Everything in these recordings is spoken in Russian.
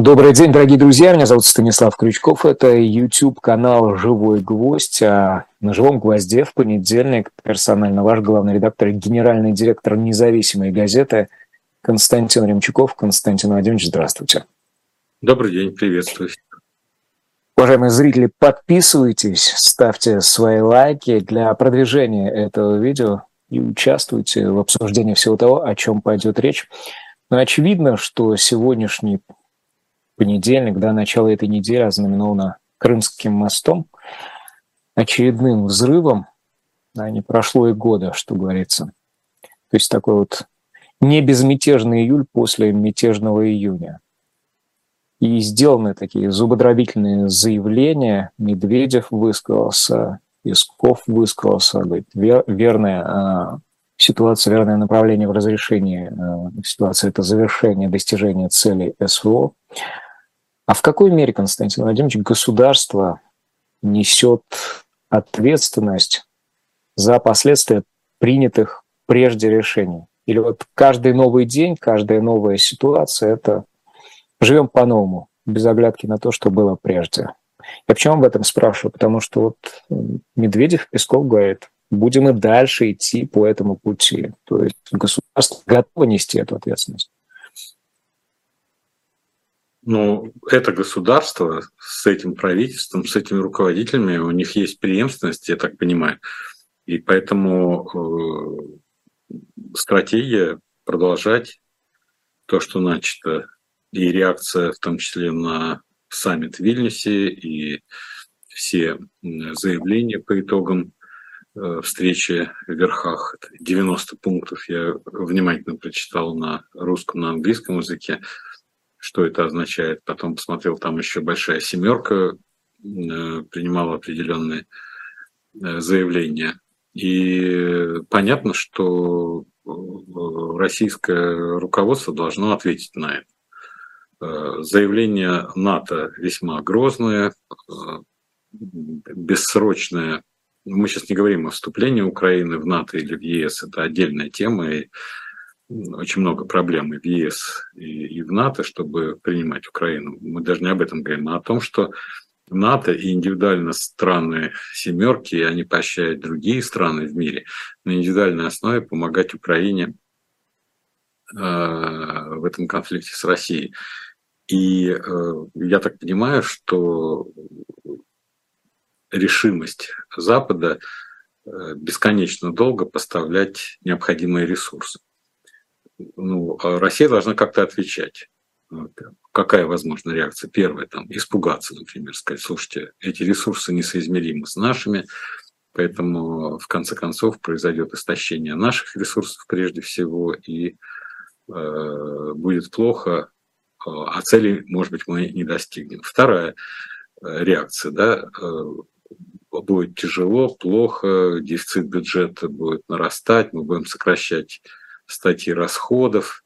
Добрый день, дорогие друзья. Меня зовут Станислав Крючков. Это YouTube-канал «Живой гвоздь». А на «Живом гвозде» в понедельник персонально ваш главный редактор и генеральный директор независимой газеты Константин Ремчуков. Константин Владимирович, здравствуйте. Добрый день, приветствую. Уважаемые зрители, подписывайтесь, ставьте свои лайки для продвижения этого видео и участвуйте в обсуждении всего того, о чем пойдет речь. Но очевидно, что сегодняшний понедельник, да, начало этой недели ознаменовано Крымским мостом, очередным взрывом, да, не прошло и года, что говорится. То есть такой вот не безмятежный июль после мятежного июня. И сделаны такие зубодробительные заявления. Медведев высказался, Песков высказался, говорит, вер, верная а, ситуация, верное направление в разрешении а, ситуации – это завершение достижения целей СВО. А в какой мере, Константин Владимирович, государство несет ответственность за последствия принятых прежде решений? Или вот каждый новый день, каждая новая ситуация – это живем по-новому, без оглядки на то, что было прежде. Я почему об этом спрашиваю? Потому что вот Медведев, Песков говорит, будем и дальше идти по этому пути. То есть государство готово нести эту ответственность. Ну, это государство с этим правительством, с этими руководителями, у них есть преемственность, я так понимаю. И поэтому э, стратегия продолжать то, что начато, и реакция в том числе на саммит в Вильнюсе, и все заявления по итогам э, встречи в верхах, 90 пунктов я внимательно прочитал на русском, на английском языке, что это означает. Потом посмотрел, там еще большая семерка э, принимала определенные э, заявления. И понятно, что э, российское руководство должно ответить на это. Заявление НАТО весьма грозное, бессрочное. Мы сейчас не говорим о вступлении Украины в НАТО или в ЕС, это отдельная тема, и очень много проблем и в ЕС, и, и в НАТО, чтобы принимать Украину. Мы даже не об этом говорим, а о том, что НАТО и индивидуально страны семерки, они поощряют другие страны в мире на индивидуальной основе помогать Украине э, в этом конфликте с Россией. И э, я так понимаю, что решимость Запада э, бесконечно долго поставлять необходимые ресурсы ну, а Россия должна как-то отвечать. Какая возможна реакция? Первая, там, испугаться, например, сказать, слушайте, эти ресурсы несоизмеримы с нашими, поэтому в конце концов произойдет истощение наших ресурсов прежде всего, и э, будет плохо, а цели, может быть, мы не достигнем. Вторая э, реакция, да, э, будет тяжело, плохо, дефицит бюджета будет нарастать, мы будем сокращать статьи расходов,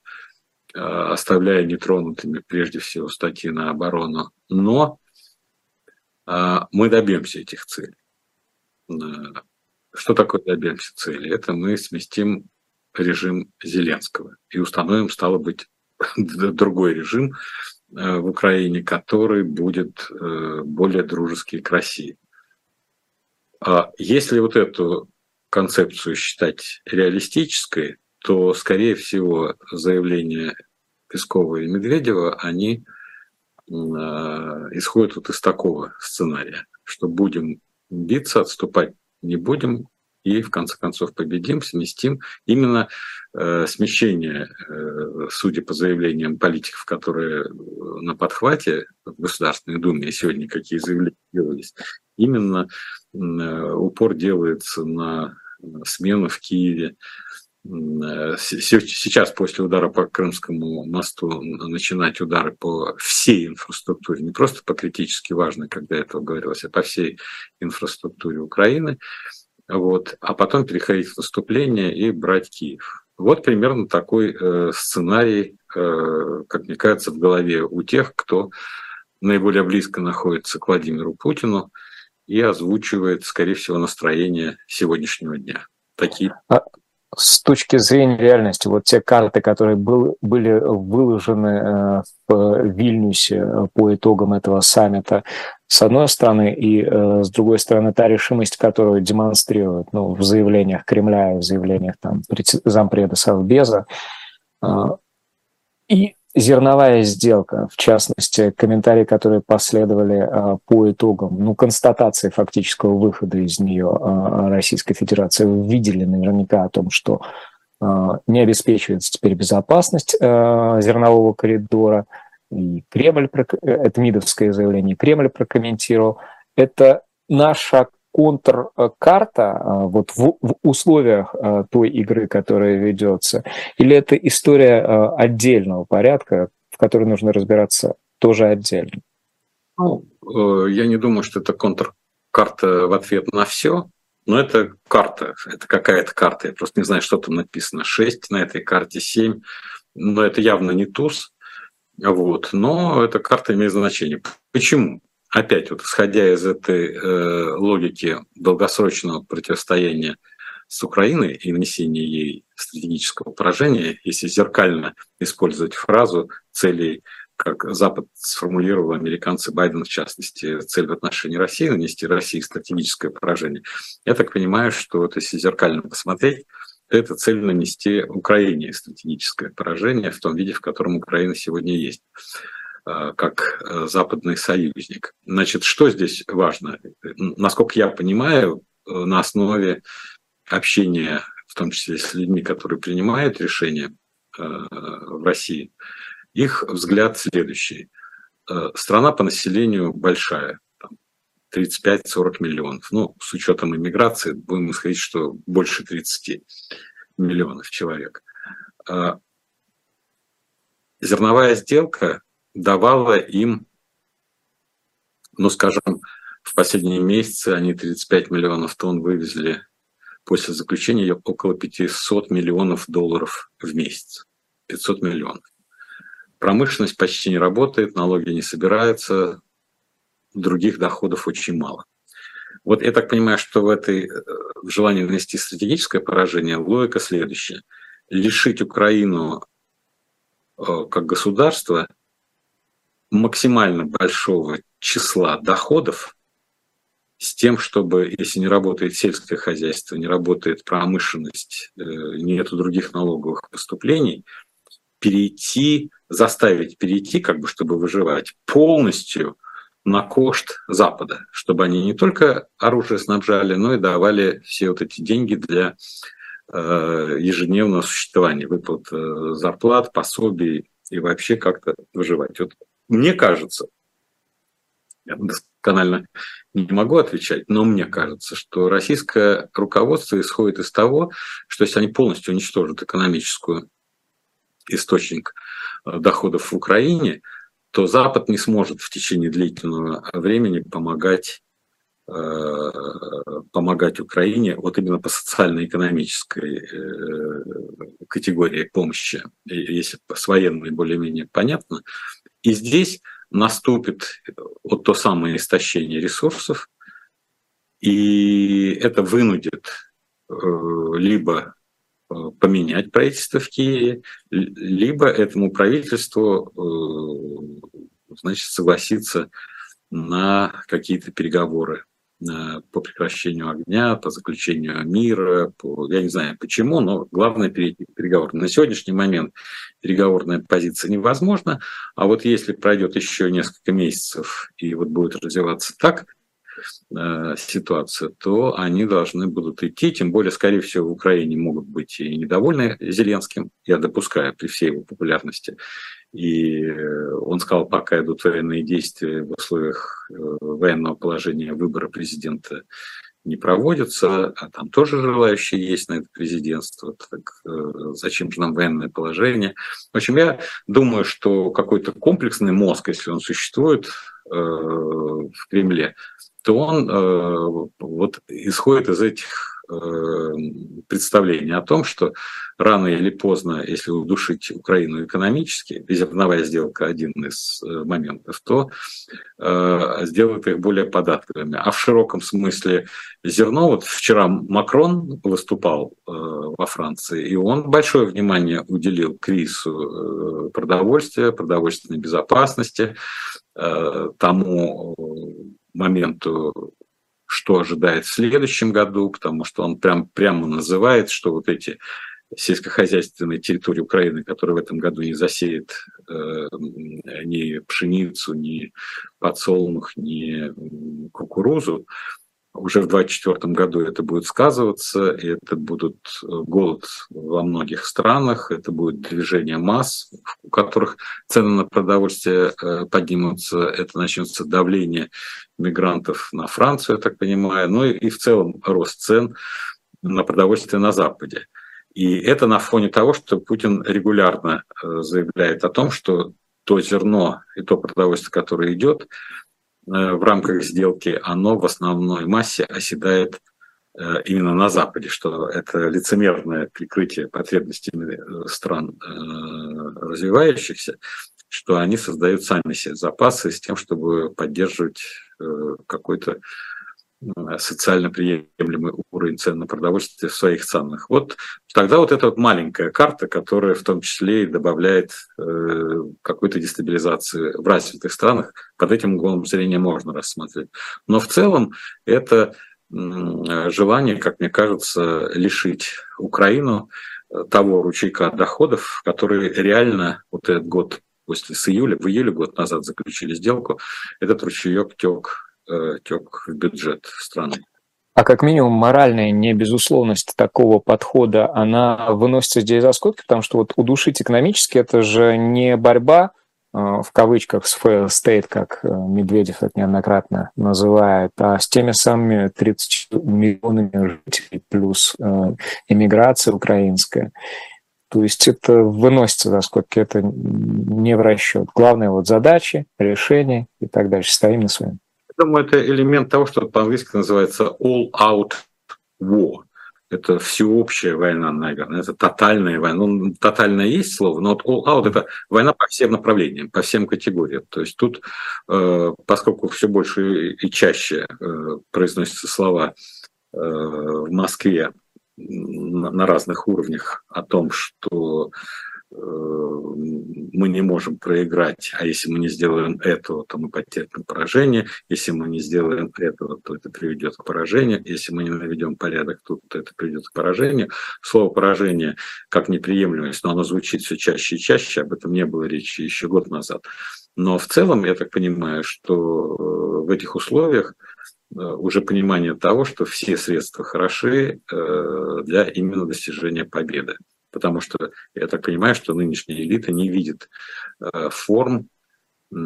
э, оставляя нетронутыми прежде всего статьи на оборону. Но э, мы добьемся этих целей. Э, что такое добьемся цели? Это мы сместим режим Зеленского и установим, стало быть, другой режим в Украине, который будет более дружеский к России. А если вот эту концепцию считать реалистической, то, скорее всего, заявления Пескова и Медведева, они э, исходят вот из такого сценария, что будем биться, отступать не будем, и в конце концов победим, сместим. Именно э, смещение, э, судя по заявлениям политиков, которые на подхвате в Государственной Думе, сегодня какие заявления делались, именно э, упор делается на смену в Киеве, Э, сейчас после удара по Крымскому мосту начинать удары по всей инфраструктуре, не просто по критически важной, когда этого говорилось, а по всей инфраструктуре Украины, вот, а потом переходить в наступление и брать Киев. Вот примерно такой э, сценарий, э, как мне кажется, в голове у тех, кто наиболее близко находится к Владимиру Путину и озвучивает, скорее всего, настроение сегодняшнего дня. Такие. С точки зрения реальности, вот те карты, которые был, были выложены э, в Вильнюсе по итогам этого саммита, с одной стороны, и э, с другой стороны, та решимость, которую демонстрируют ну, в заявлениях Кремля, в заявлениях там, зампреда Совбеза, э, и зерновая сделка, в частности, комментарии, которые последовали э, по итогам, ну, констатации фактического выхода из нее э, Российской Федерации, вы видели наверняка о том, что э, не обеспечивается теперь безопасность э, зернового коридора, и Кремль, это МИДовское заявление, Кремль прокомментировал. Это наша контркарта а, вот в, в условиях а, той игры, которая ведется, или это история а, отдельного порядка, в которой нужно разбираться тоже отдельно? Ну, э, я не думаю, что это контркарта в ответ на все, но это карта, это какая-то карта. Я просто не знаю, что там написано. 6 на этой карте, 7. Но это явно не туз. Вот. Но эта карта имеет значение. Почему? Опять вот исходя из этой э, логики долгосрочного противостояния с Украиной и нанесения ей стратегического поражения, если зеркально использовать фразу целей, как Запад сформулировал, американцы Байден в частности, цель в отношении России, нанести России стратегическое поражение. Я так понимаю, что вот если зеркально посмотреть, то это цель нанести Украине стратегическое поражение в том виде, в котором Украина сегодня есть. Э, как э, западный союзник. Значит, что здесь важно? Насколько я понимаю, э, на основе общения, в том числе с людьми, которые принимают решения в России, их взгляд следующий. Страна по населению большая, 35-40 миллионов. Ну, с учетом иммиграции, будем исходить, что больше 30 миллионов человек. Зерновая сделка давала им, ну, скажем, в последние месяцы они 35 миллионов тонн вывезли после заключения около 500 миллионов долларов в месяц. 500 миллионов. Промышленность почти не работает, налоги не собираются, других доходов очень мало. Вот я так понимаю, что в этой в желании нанести стратегическое поражение логика следующая. Лишить Украину э, как государства – максимально большого числа доходов с тем, чтобы, если не работает сельское хозяйство, не работает промышленность, э, нет других налоговых поступлений, перейти, заставить перейти, как бы, чтобы выживать, полностью на кошт Запада, чтобы они не только оружие снабжали, но и давали все вот эти деньги для э, ежедневного существования, выплат э, зарплат, пособий и вообще как-то выживать. Вот мне кажется, я досконально не могу отвечать, но мне кажется, что российское руководство исходит из того, что если они полностью уничтожат экономическую источник э, доходов в Украине, то Запад не сможет в течение длительного времени помогать э, помогать Украине вот именно по социально-экономической э, категории помощи, если с военной более-менее понятно, и здесь наступит вот то самое истощение ресурсов, и это вынудит э, либо э, поменять правительство в Киеве, либо этому правительству э, значит, согласиться на какие-то переговоры по прекращению огня, по заключению мира, по, я не знаю почему, но главное переговорам. На сегодняшний момент переговорная позиция невозможна, а вот если пройдет еще несколько месяцев и вот будет развиваться так э, ситуация, то они должны будут идти, тем более, скорее всего, в Украине могут быть и недовольны Зеленским, я допускаю при всей его популярности, и он сказал, пока идут военные действия в условиях э, военного положения выбора президента не проводятся, а там тоже желающие есть на это президентство. Так э, зачем же нам военное положение? В общем, я думаю, что какой-то комплексный мозг, если он существует э, в Кремле, то он вот исходит из этих э, представление о том, что рано или поздно, если удушить Украину экономически, зерновая сделка один из э, моментов, то э, сделает их более податливыми. А в широком смысле зерно, вот вчера Макрон выступал во Франции, и он большое внимание уделил кризису продовольствия, продовольственной безопасности, тому моменту что ожидает в следующем году, потому что он прям, прямо называет, что вот эти сельскохозяйственные территории Украины, которые в этом году не засеют э, ни пшеницу, ни подсолнух, ни кукурузу, уже в 2024 году это будет сказываться, это будет э, голод во многих странах, это будет движение масс, у которых цены на продовольствие э, поднимутся, это начнется давление мигрантов на Францию, я так понимаю, ну и, и в целом рост цен на продовольствие на Западе. И это на фоне того, что Путин регулярно э, заявляет о том, что то зерно и то продовольствие, которое идет, в рамках сделки, оно в основной массе оседает э, именно на Западе, что это лицемерное прикрытие потребностями э, стран развивающихся, что они создают сами себе запасы с тем, чтобы поддерживать какой-то социально приемлемый уровень цен на продовольствие в своих ценах. Вот тогда вот эта вот маленькая карта, которая в том числе и добавляет э, какой-то дестабилизации в развитых странах, под этим углом зрения можно рассмотреть. Но в целом это э, желание, как мне кажется, лишить Украину э, того ручейка доходов, который реально вот этот год после с июля, в июле год назад заключили сделку, этот ручеек тек Э, тек в бюджет страны. А как минимум моральная небезусловность такого подхода, она выносится здесь за скобки, потому что вот удушить экономически это же не борьба э, в кавычках с fail state, как э, Медведев это неоднократно называет, а с теми самыми 30 миллионами жителей плюс иммиграция украинская. То есть это выносится за скобки, это не в расчет. Главное вот задачи, решения и так дальше. Стоим на своем думаю, это элемент того, что по-английски называется all-out war. Это всеобщая война, наверное, это тотальная война. Ну, тотальная есть слово, но вот all-out – это война по всем направлениям, по всем категориям. То есть тут, э, поскольку все больше и чаще э, произносятся слова э, в Москве на разных уровнях о том, что мы не можем проиграть, а если мы не сделаем этого, то мы потерпим поражение, если мы не сделаем этого, то это приведет к поражению, если мы не наведем порядок то это приведет к поражению. Слово поражение как неприемлемость, но оно звучит все чаще и чаще, об этом не было речи еще год назад. Но в целом, я так понимаю, что э, в этих условиях э, уже понимание того, что все средства хороши для именно достижения победы потому что я так понимаю, что нынешняя элита не видит э, форм, э,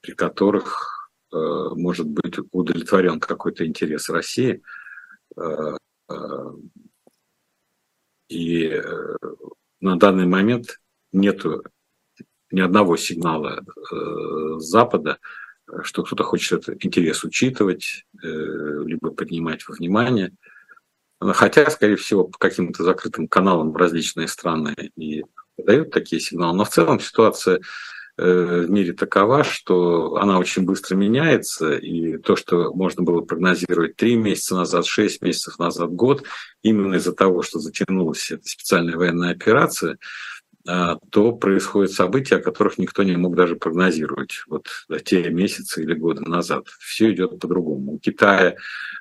при которых э, может быть удовлетворен какой-то интерес России. И на данный момент нет ни одного сигнала Запада, что кто-то хочет этот интерес учитывать, либо поднимать во внимание – Хотя, скорее всего, по каким-то закрытым каналам различные страны и дают такие сигналы. Но в целом ситуация э, в мире такова, что она очень быстро меняется, и то, что можно было прогнозировать три месяца назад, шесть месяцев назад, год, именно из-за того, что затянулась эта специальная военная операция, а, то происходят события, о которых никто не мог даже прогнозировать вот те месяцы или годы назад. Все идет по-другому. У Китая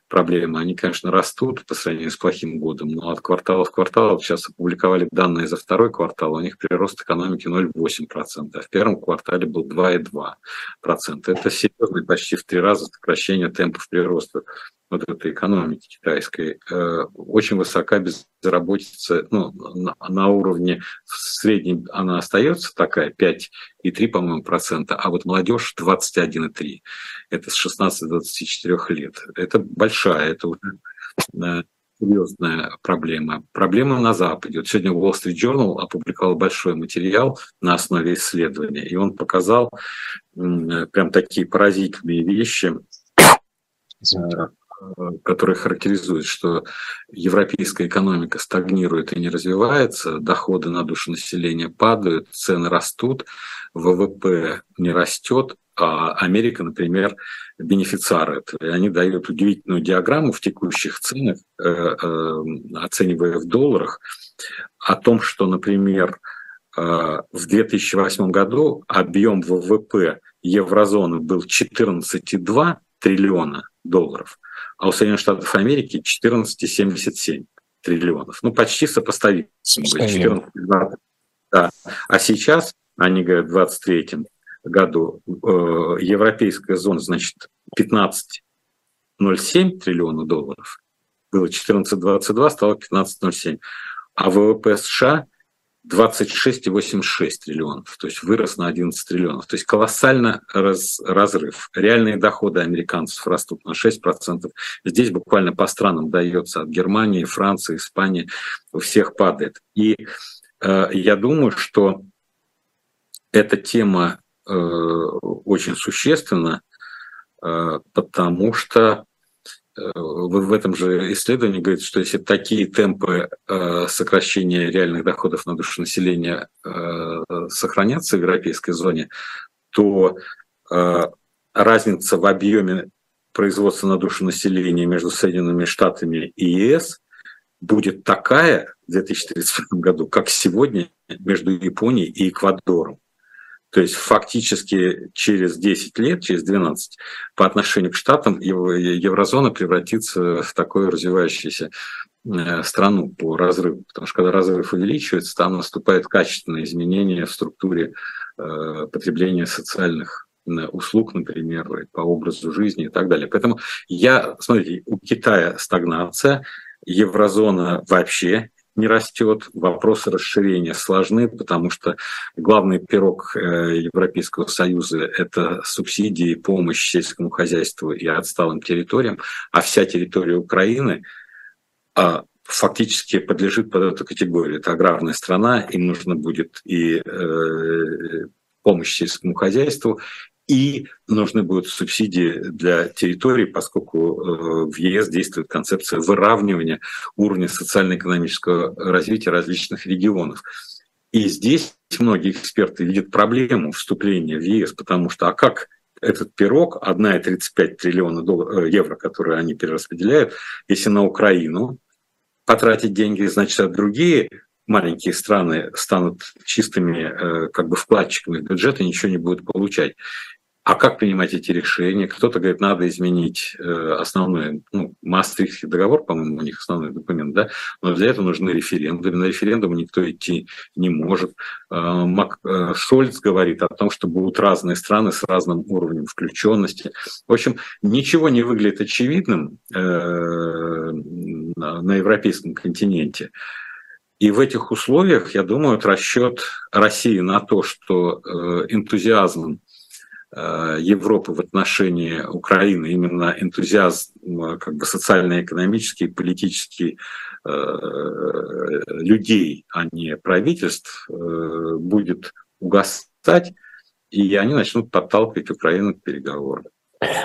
проблемы, они, конечно, растут по сравнению с плохим годом, но от квартала в квартал, сейчас опубликовали данные за второй квартал, у них прирост экономики 0,8%, а в первом квартале был 2,2%. Это серьезное почти в три раза сокращение темпов прироста вот этой экономики китайской. Э, очень высока безработица, ну, на, на уровне в среднем она остается такая, 5,3, по-моему, процента, а вот молодежь 21,3 это с 16 до 24 лет. Это большая, это уже э, серьезная проблема. Проблема на Западе. Вот сегодня Wall Street Journal опубликовал большой материал на основе исследования, и он показал прям такие поразительные вещи. Э, который характеризует, что европейская экономика стагнирует и не развивается, доходы на душу населения падают, цены растут, ВВП не растет, а Америка, например, бенефициар этого. И они дают удивительную диаграмму в текущих ценах, э, э, оценивая в долларах, о том, что, например, э, в 2008 году объем ВВП еврозоны был 14,2 триллиона долларов, а у Соединенных Штатов Америки 14,77 триллионов. Ну, почти сопоставимо. 14, да. А сейчас, они говорят, в 23 году э, европейская зона, значит, 15,07 триллиона долларов, было 14,22, стало 15,07. А ВВП США 26,86 триллионов, то есть вырос на 11 триллионов. То есть колоссально раз, разрыв. Реальные доходы американцев растут на 6%. Здесь буквально по странам дается от Германии, Франции, Испании, у всех падает. И э, я думаю, что эта тема очень существенна, э, потому что вы в этом же исследовании говорите, что если такие темпы э, сокращения реальных доходов на душу населения э, сохранятся в европейской зоне, то э, разница в объеме производства на душу населения между Соединенными Штатами и ЕС будет такая в 2035 году, как сегодня между Японией и Эквадором. То есть фактически через 10 лет, через 12, по отношению к Штатам еврозона превратится в такую развивающуюся э, страну по разрыву. Потому что когда разрыв увеличивается, там наступает качественное изменение в структуре э, потребления социальных э, услуг, например, по образу жизни и так далее. Поэтому я, смотрите, у Китая стагнация, еврозона вообще не растет, вопросы расширения сложны, потому что главный пирог э, Европейского Союза – это субсидии, помощь сельскому хозяйству и отсталым территориям, а вся территория Украины а, фактически подлежит под эту категорию. Это аграрная страна, им нужно будет и э, помощь сельскому хозяйству, и нужны будут субсидии для территорий, поскольку э, в ЕС действует концепция выравнивания уровня социально-экономического развития различных регионов. И здесь многие эксперты видят проблему вступления в ЕС, потому что а как этот пирог, 1,35 триллиона э, евро, которые они перераспределяют, если на Украину потратить деньги, значит, а другие маленькие страны станут чистыми э, как бы вкладчиками бюджета, ничего не будут получать. А как принимать эти решения? Кто-то говорит, надо изменить э, основной, ну, Мастрихтский договор, по-моему, у них основной документ, да, но для этого нужны референдумы. На референдум никто идти не может. Э, Мак, э, Шольц говорит о том, что будут разные страны с разным уровнем включенности. В общем, ничего не выглядит очевидным на европейском континенте. И в этих условиях, я думаю, расчет России на то, что энтузиазм Европы в отношении Украины, именно энтузиазм как бы социально-экономический, политический э, людей, а не правительств, э, будет угасать, и они начнут подталкивать Украину к переговорам.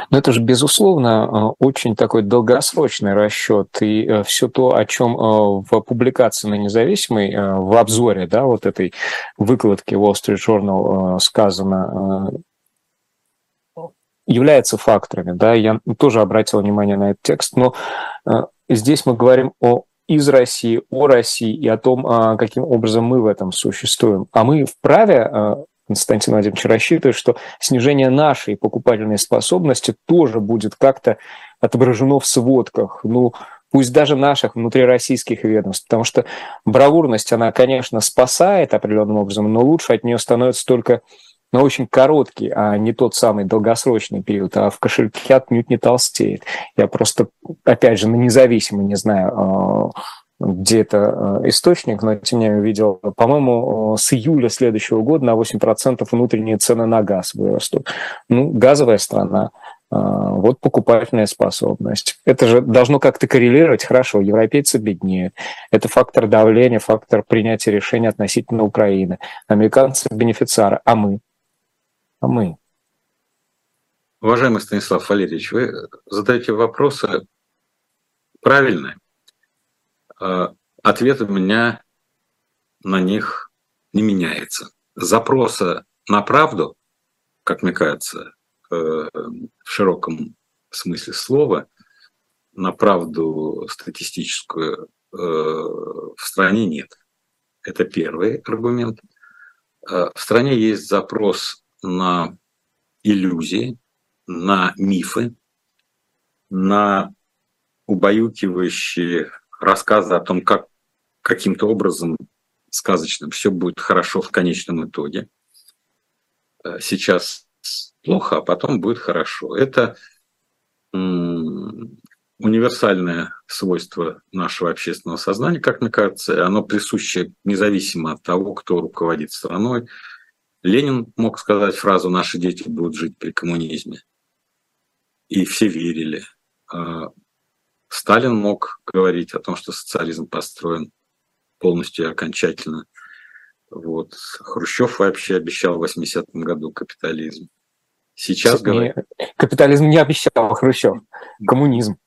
Но это же, безусловно, очень такой долгосрочный расчет. И все то, о чем в публикации на независимой, в обзоре да, вот этой выкладки Wall Street Journal сказано, являются факторами. Да, я тоже обратил внимание на этот текст, но э, здесь мы говорим о из России, о России и о том, э, каким образом мы в этом существуем. А мы вправе, э, Константин Владимирович рассчитывает, что снижение нашей покупательной способности тоже будет как-то отображено в сводках. Ну, пусть даже наших внутрироссийских ведомств, потому что бравурность, она, конечно, спасает определенным образом, но лучше от нее становится только но очень короткий, а не тот самый долгосрочный период, а в кошельке отнюдь не толстеет. Я просто, опять же, на независимый, не знаю, а, где это а, источник, но тем не менее видел, по-моему, с июля следующего года на 8% внутренние цены на газ вырастут. Ну, газовая страна, а, вот покупательная способность. Это же должно как-то коррелировать. Хорошо, европейцы беднеют. Это фактор давления, фактор принятия решений относительно Украины. Американцы бенефициары, а мы? А мы. Уважаемый Станислав Валерьевич, вы задаете вопросы правильны, ответ у меня на них не меняется. Запроса на правду, как мне кажется, в широком смысле слова, на правду статистическую в стране нет. Это первый аргумент. В стране есть запрос на иллюзии, на мифы, на убаюкивающие рассказы о том, как каким-то образом сказочным все будет хорошо в конечном итоге. Э, сейчас плохо, а потом будет хорошо. Это универсальное свойство нашего общественного сознания, как мне кажется, оно присуще независимо от того, кто руководит страной. Ленин мог сказать фразу «наши дети будут жить при коммунизме». И все верили. А Сталин мог говорить о том, что социализм построен полностью и окончательно. Вот. Хрущев вообще обещал в 80-м году капитализм. Сейчас говорит... Капитализм не обещал Хрущев. Коммунизм.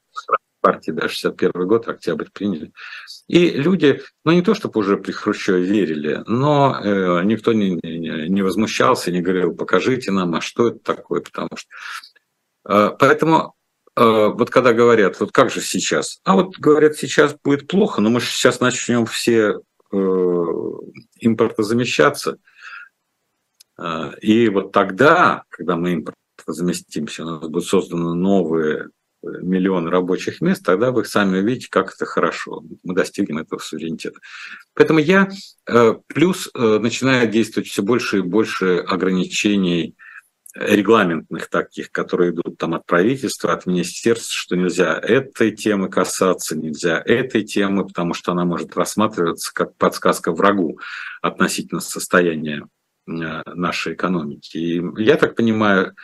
Партии, да, 61 год, октябрь приняли. И люди, ну не то, чтобы уже при Хрущеве верили, но э, никто не, не, не возмущался, не говорил, покажите нам, а что это такое, потому что... Э, поэтому э, вот когда говорят, вот как же сейчас? А вот говорят, сейчас будет плохо, но мы же сейчас начнем все э, импортозамещаться. Э, и вот тогда, когда мы импортозаместимся, у нас будут созданы новые миллион рабочих мест, тогда вы сами увидите, как это хорошо. Мы достигнем этого суверенитета. Поэтому я э, плюс э, начинаю действовать все больше и больше ограничений регламентных таких, которые идут там от правительства, от министерств, что нельзя этой темы касаться, нельзя этой темы, потому что она может рассматриваться как подсказка врагу относительно состояния э, нашей экономики. И я так понимаю,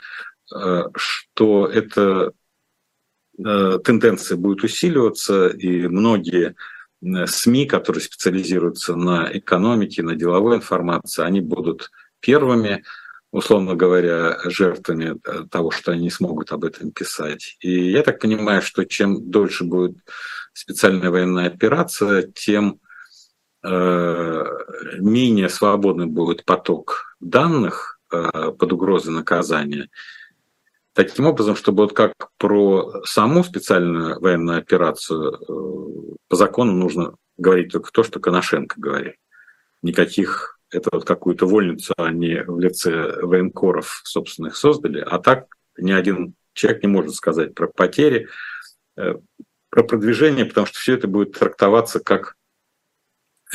что это тенденция будет усиливаться, и многие э, СМИ, которые специализируются на экономике, на деловой информации, они будут первыми, условно говоря, жертвами э, того, что они не смогут об этом писать. И я так понимаю, что чем дольше будет специальная военная операция, тем менее свободный будет поток данных под угрозой наказания, Таким образом, чтобы вот как про саму специальную военную операцию э, по закону нужно говорить только то, что Коношенко говорит. Никаких, это вот какую-то вольницу они в лице военкоров собственных создали, а так ни один человек не может сказать про потери, э, про продвижение, потому что все это будет трактоваться как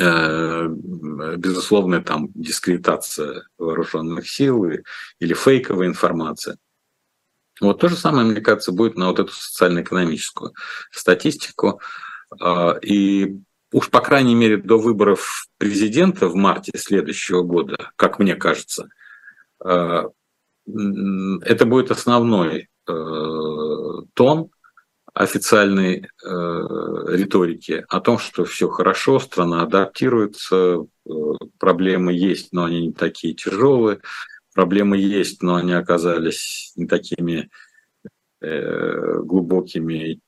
э, безусловная там дискредитация вооруженных сил или фейковая информация. Вот то же самое, мне кажется, будет на вот эту социально-экономическую статистику. А, и уж, по крайней мере, до выборов президента в марте следующего года, как мне кажется, а, это будет основной э, тон официальной э, риторики о том, что все хорошо, страна адаптируется, э, проблемы есть, но они не такие тяжелые, Проблемы есть, но они оказались не такими э, глубокими,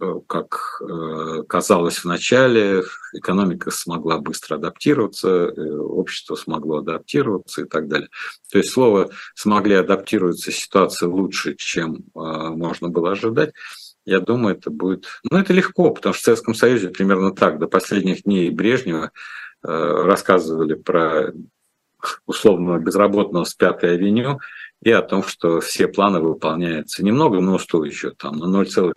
э, как э, казалось в начале. Экономика смогла быстро адаптироваться, общество смогло адаптироваться и так далее. То есть слово «смогли адаптироваться» ситуация лучше, чем можно было ожидать. Я думаю, это будет... Ну, это легко, потому что в Советском Союзе примерно так. До последних дней Брежнева рассказывали про условного безработного с Пятой авеню и о том, что все планы выполняются немного, но устойчиво, там на 0,7%,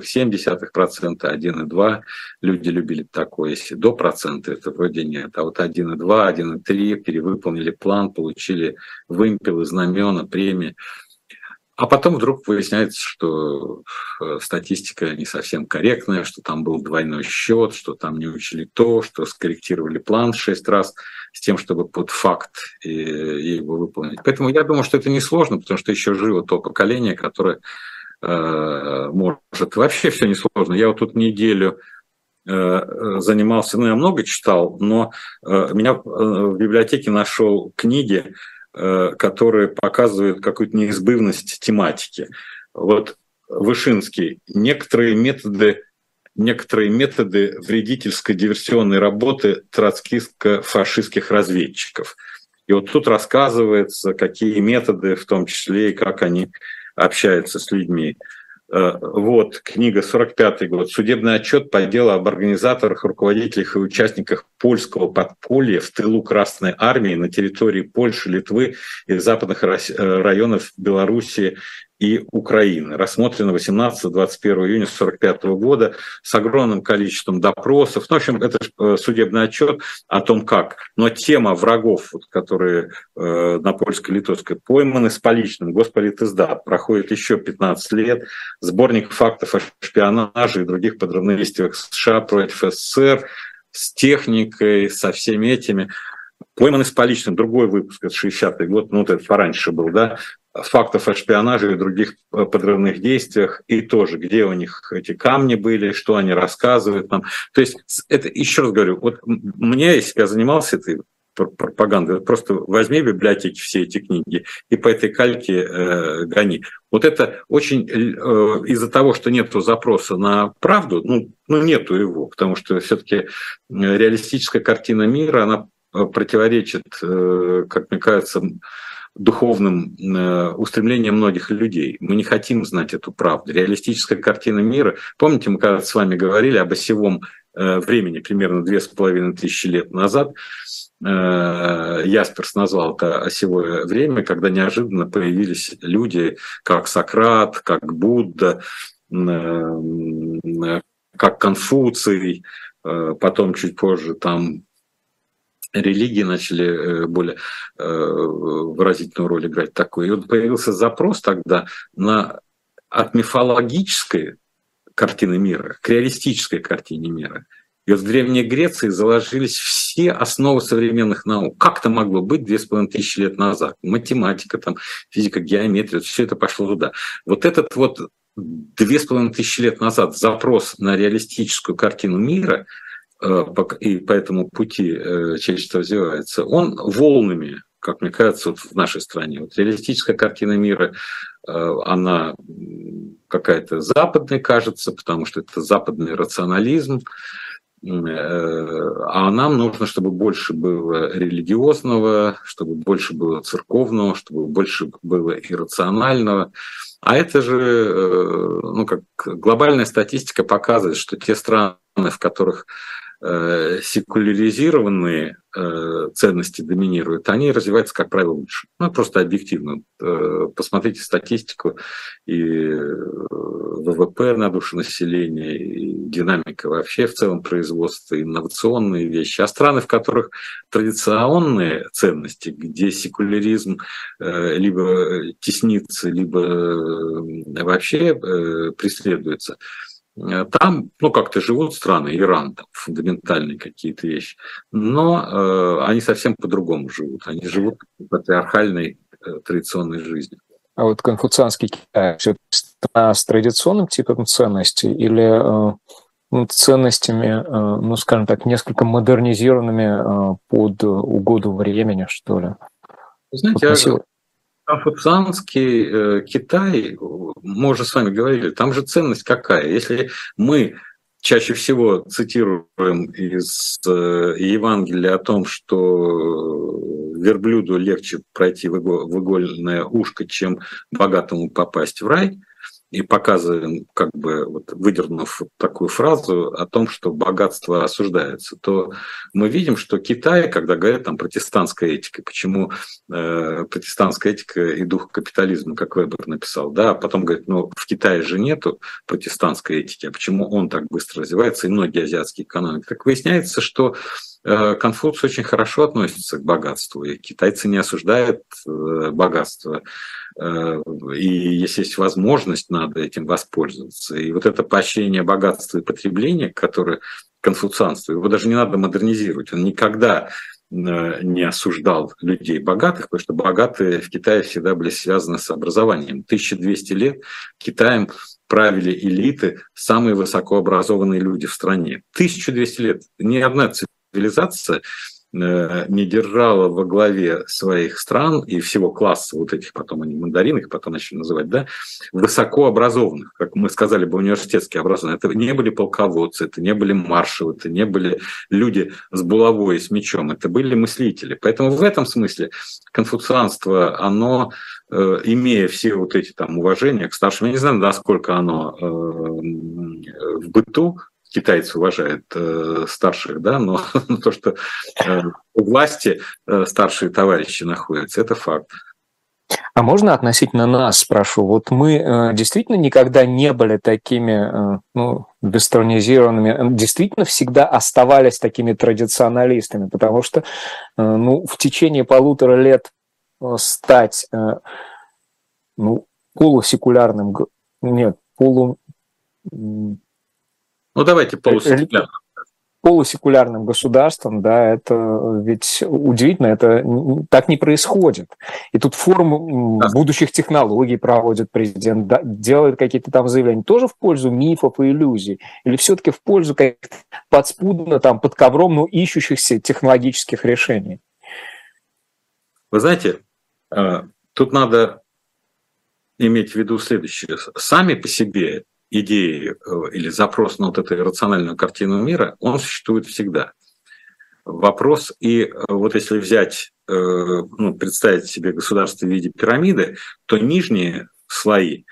1,2%. Люди любили такое, если до процента, это вроде нет. А вот 1,2, 1,3 перевыполнили план, получили вымпелы, знамена, премии. А потом вдруг выясняется, что э, статистика не совсем корректная, что там был двойной счет, что там не учли то, что скорректировали план шесть раз с тем, чтобы под факт и, его выполнить. Поэтому я думаю, что это несложно, потому что еще живо то поколение, которое э, может... Вообще все несложно. Я вот тут неделю э, занимался, ну, я много читал, но э, меня в библиотеке нашел книги, Э, которые показывают какую-то неизбывность тематики. Вот Вышинский. Некоторые методы некоторые методы вредительской диверсионной работы троцкистско-фашистских разведчиков. И вот тут рассказывается, какие методы, в том числе и как они общаются с людьми. Э, вот, книга 45 год. Судебный отчет по делу об организаторах, руководителях и участниках польского подполья в тылу Красной Армии на территории Польши, Литвы и западных э, районов Белоруссии и Украины. Рассмотрено 18-21 июня 1945 года с огромным количеством допросов. Ну, в общем, это э, судебный отчет о том, как. Но тема врагов, вот, которые э, на польско-литовской пойманы с поличным, госполитиздат, проходит еще 15 лет. Сборник фактов о шпионаже и других подрывных действиях США против СССР с техникой, со всеми этими. Пойманы с поличным, другой выпуск, это 60-й год, ну, вот это пораньше был, да, фактов о шпионаже и других э, подрывных действиях, и тоже, где у них эти камни были, что они рассказывают нам. То есть, это еще раз говорю, вот мне, если я занимался этой пропагандой, просто возьми в библиотеке все эти книги и по этой кальке э, гони. Вот это очень э, из-за того, что нет запроса на правду, ну, ну нету его, потому что все-таки э, реалистическая картина мира, она э, противоречит, э, как мне кажется, духовным э, устремлением многих людей. Мы не хотим знать эту правду. Реалистическая картина мира. Помните, мы когда с вами говорили об осевом э, времени, примерно две с половиной тысячи лет назад, э, Ясперс назвал это осевое время, когда неожиданно появились люди, как Сократ, как Будда, как Конфуций, потом чуть позже там религии начали э, более э, выразительную роль играть такой. И вот появился запрос тогда на от мифологической картины мира к реалистической картине мира. И вот в Древней Греции заложились все основы современных наук. Как это могло быть две с половиной тысячи лет назад? Математика, там, физика, геометрия, все это пошло туда. Вот этот вот две с половиной тысячи лет назад запрос на реалистическую картину мира – и по этому пути э, человечество развивается, он волнами, как мне кажется, вот в нашей стране. Вот реалистическая картина мира, э, она какая-то западная кажется, потому что это западный рационализм, а нам нужно, чтобы больше было религиозного, чтобы больше было церковного, чтобы больше было иррационального. А это же, ну, как глобальная статистика показывает, что те страны, в которых Э, секуляризированные э, ценности доминируют, они развиваются, как правило, лучше. Ну, просто объективно. Э, посмотрите статистику и ВВП на душу населения, и динамика вообще в целом производства, инновационные вещи. А страны, в которых традиционные ценности, где секуляризм либо теснится, либо вообще преследуется, Э, там, ну, как-то живут страны, Иран, там, фундаментальные какие-то вещи, но э, они совсем по-другому живут. Они живут патриархальной э, традиционной жизнью. А вот конфуцианский Китай все страна с традиционным типом ценностей или э, ну, ценностями, э, ну, скажем так, несколько модернизированными э, под угоду времени, что ли? Знаете, вот, Конфуцианский э, Китай, мы уже с вами говорили, там же ценность какая? Если мы чаще всего цитируем из э, Евангелия о том, что верблюду легче пройти в игольное ушко, чем богатому попасть в рай – и показываем, как бы вот, выдернув такую фразу о том, что богатство осуждается, то мы видим, что Китай, когда говорят там протестантская этика, почему э, протестантская этика и дух капитализма, как Вебер написал, да, а потом говорит, ну в Китае же нету протестантской этики, а почему он так быстро развивается и многие азиатские экономики, так выясняется, что Конфуций очень хорошо относится к богатству, и китайцы не осуждают э, богатство. Э, и если есть возможность, надо этим воспользоваться. И вот это поощрение богатства и потребления, которое конфуцианство, его даже не надо модернизировать. Он никогда э, не осуждал людей богатых, потому что богатые в Китае всегда были связаны с образованием. 1200 лет Китаем правили элиты, самые высокообразованные люди в стране. 1200 лет. Ни одна цивилизация Э, не держала во главе своих стран и всего класса вот этих, потом они мандарины, их потом начали называть, да, высокообразованных, как мы сказали бы, университетские образованные. Это не были полководцы, это не были маршалы, это не были люди с булавой и с мечом, это были мыслители. Поэтому в этом смысле конфуцианство, оно, э, имея все вот эти там уважения к старшим, я не знаю, насколько оно э, в быту китайцы уважают э, старших, да, но то, что э, у власти э, старшие товарищи находятся, это факт. А можно относительно нас, спрошу, вот мы э, действительно никогда не были такими э, ну, вестернизированными, действительно всегда оставались такими традиционалистами, потому что э, ну, в течение полутора лет э, стать э, ну, полусекулярным, нет, полу ну, давайте полусекулярным. Полусекулярным государством, да, это ведь удивительно, это так не происходит. И тут форум да. будущих технологий проводит президент, да, делает какие-то там заявления, тоже в пользу мифов и иллюзий, или все-таки в пользу как подспудно, там, под ковром, но ищущихся технологических решений? Вы знаете, э, тут надо иметь в виду следующее. Сами по себе идеи э, или запрос на вот эту рациональную картину мира, он существует всегда. Вопрос, и э, вот если взять, э, ну, представить себе государство в виде пирамиды, то нижние слои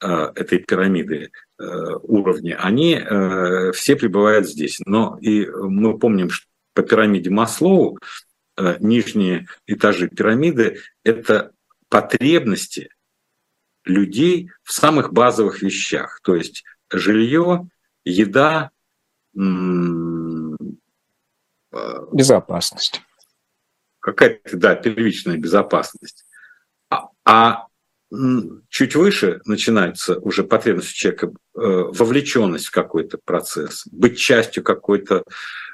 этой пирамиды уровни, они все пребывают здесь. Но и мы помним, что по пирамиде Маслоу нижние этажи пирамиды – это потребности людей в самых базовых вещах, то есть жилье, еда, э, безопасность. Какая-то, да, первичная безопасность. А, а чуть выше начинается уже потребность человека, э, вовлеченность в какой-то процесс, быть частью какой-то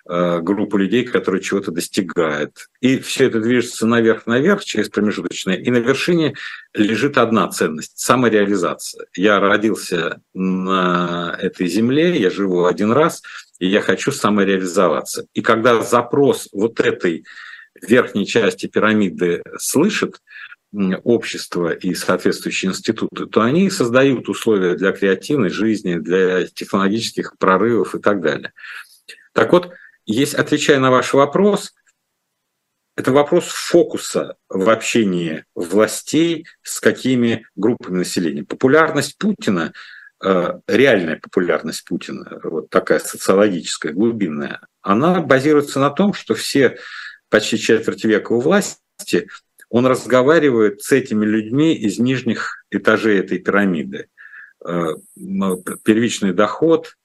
группу людей, которые чего-то достигают. И все это движется наверх-наверх через промежуточное. И на вершине лежит одна ценность – самореализация. Я родился на этой земле, я живу один раз, и я хочу самореализоваться. И когда запрос вот этой верхней части пирамиды слышит, общество и соответствующие институты, то они создают условия для креативной жизни, для технологических прорывов и так далее. Так вот, есть, отвечая на ваш вопрос, это вопрос фокуса в общении властей с какими группами населения. Популярность Путина, э, реальная популярность Путина, вот такая социологическая, глубинная, она базируется на том, что все почти четверть века у власти, он разговаривает с этими людьми из нижних этажей этой пирамиды. Э, первичный доход,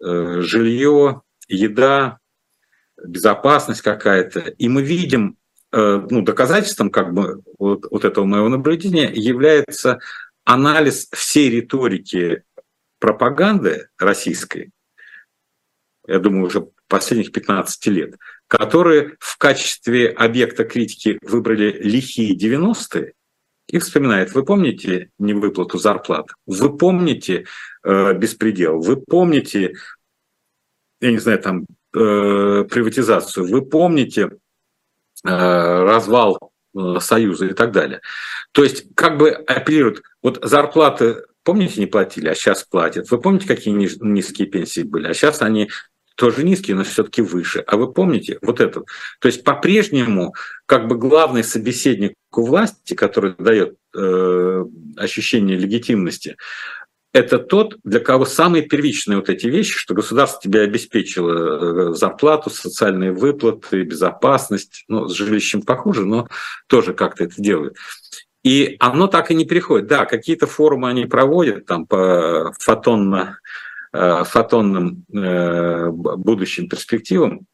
э, жилье, еда, безопасность какая-то. И мы видим, э, ну, доказательством как бы вот, вот этого моего наблюдения является анализ всей риторики пропаганды российской, я думаю, уже последних 15 лет, которые в качестве объекта критики выбрали лихие 90-е, и вспоминает, вы помните невыплату зарплат, вы помните э, беспредел, вы помните, я не знаю, там э, приватизацию. Вы помните э, развал э, Союза и так далее. То есть как бы апеллируют, вот зарплаты, помните, не платили, а сейчас платят. Вы помните, какие низкие пенсии были, а сейчас они тоже низкие, но все-таки выше. А вы помните вот это? То есть по-прежнему как бы главный собеседник у власти, который дает э, ощущение легитимности, это тот, для кого самые первичные вот эти вещи, что государство тебе обеспечило э, зарплату, социальные выплаты, безопасность, ну, с жилищем похуже, но тоже как-то это делают. И оно так и не переходит. Да, какие-то форумы они проводят там по фотонно, э, фотонным э, будущим перспективам,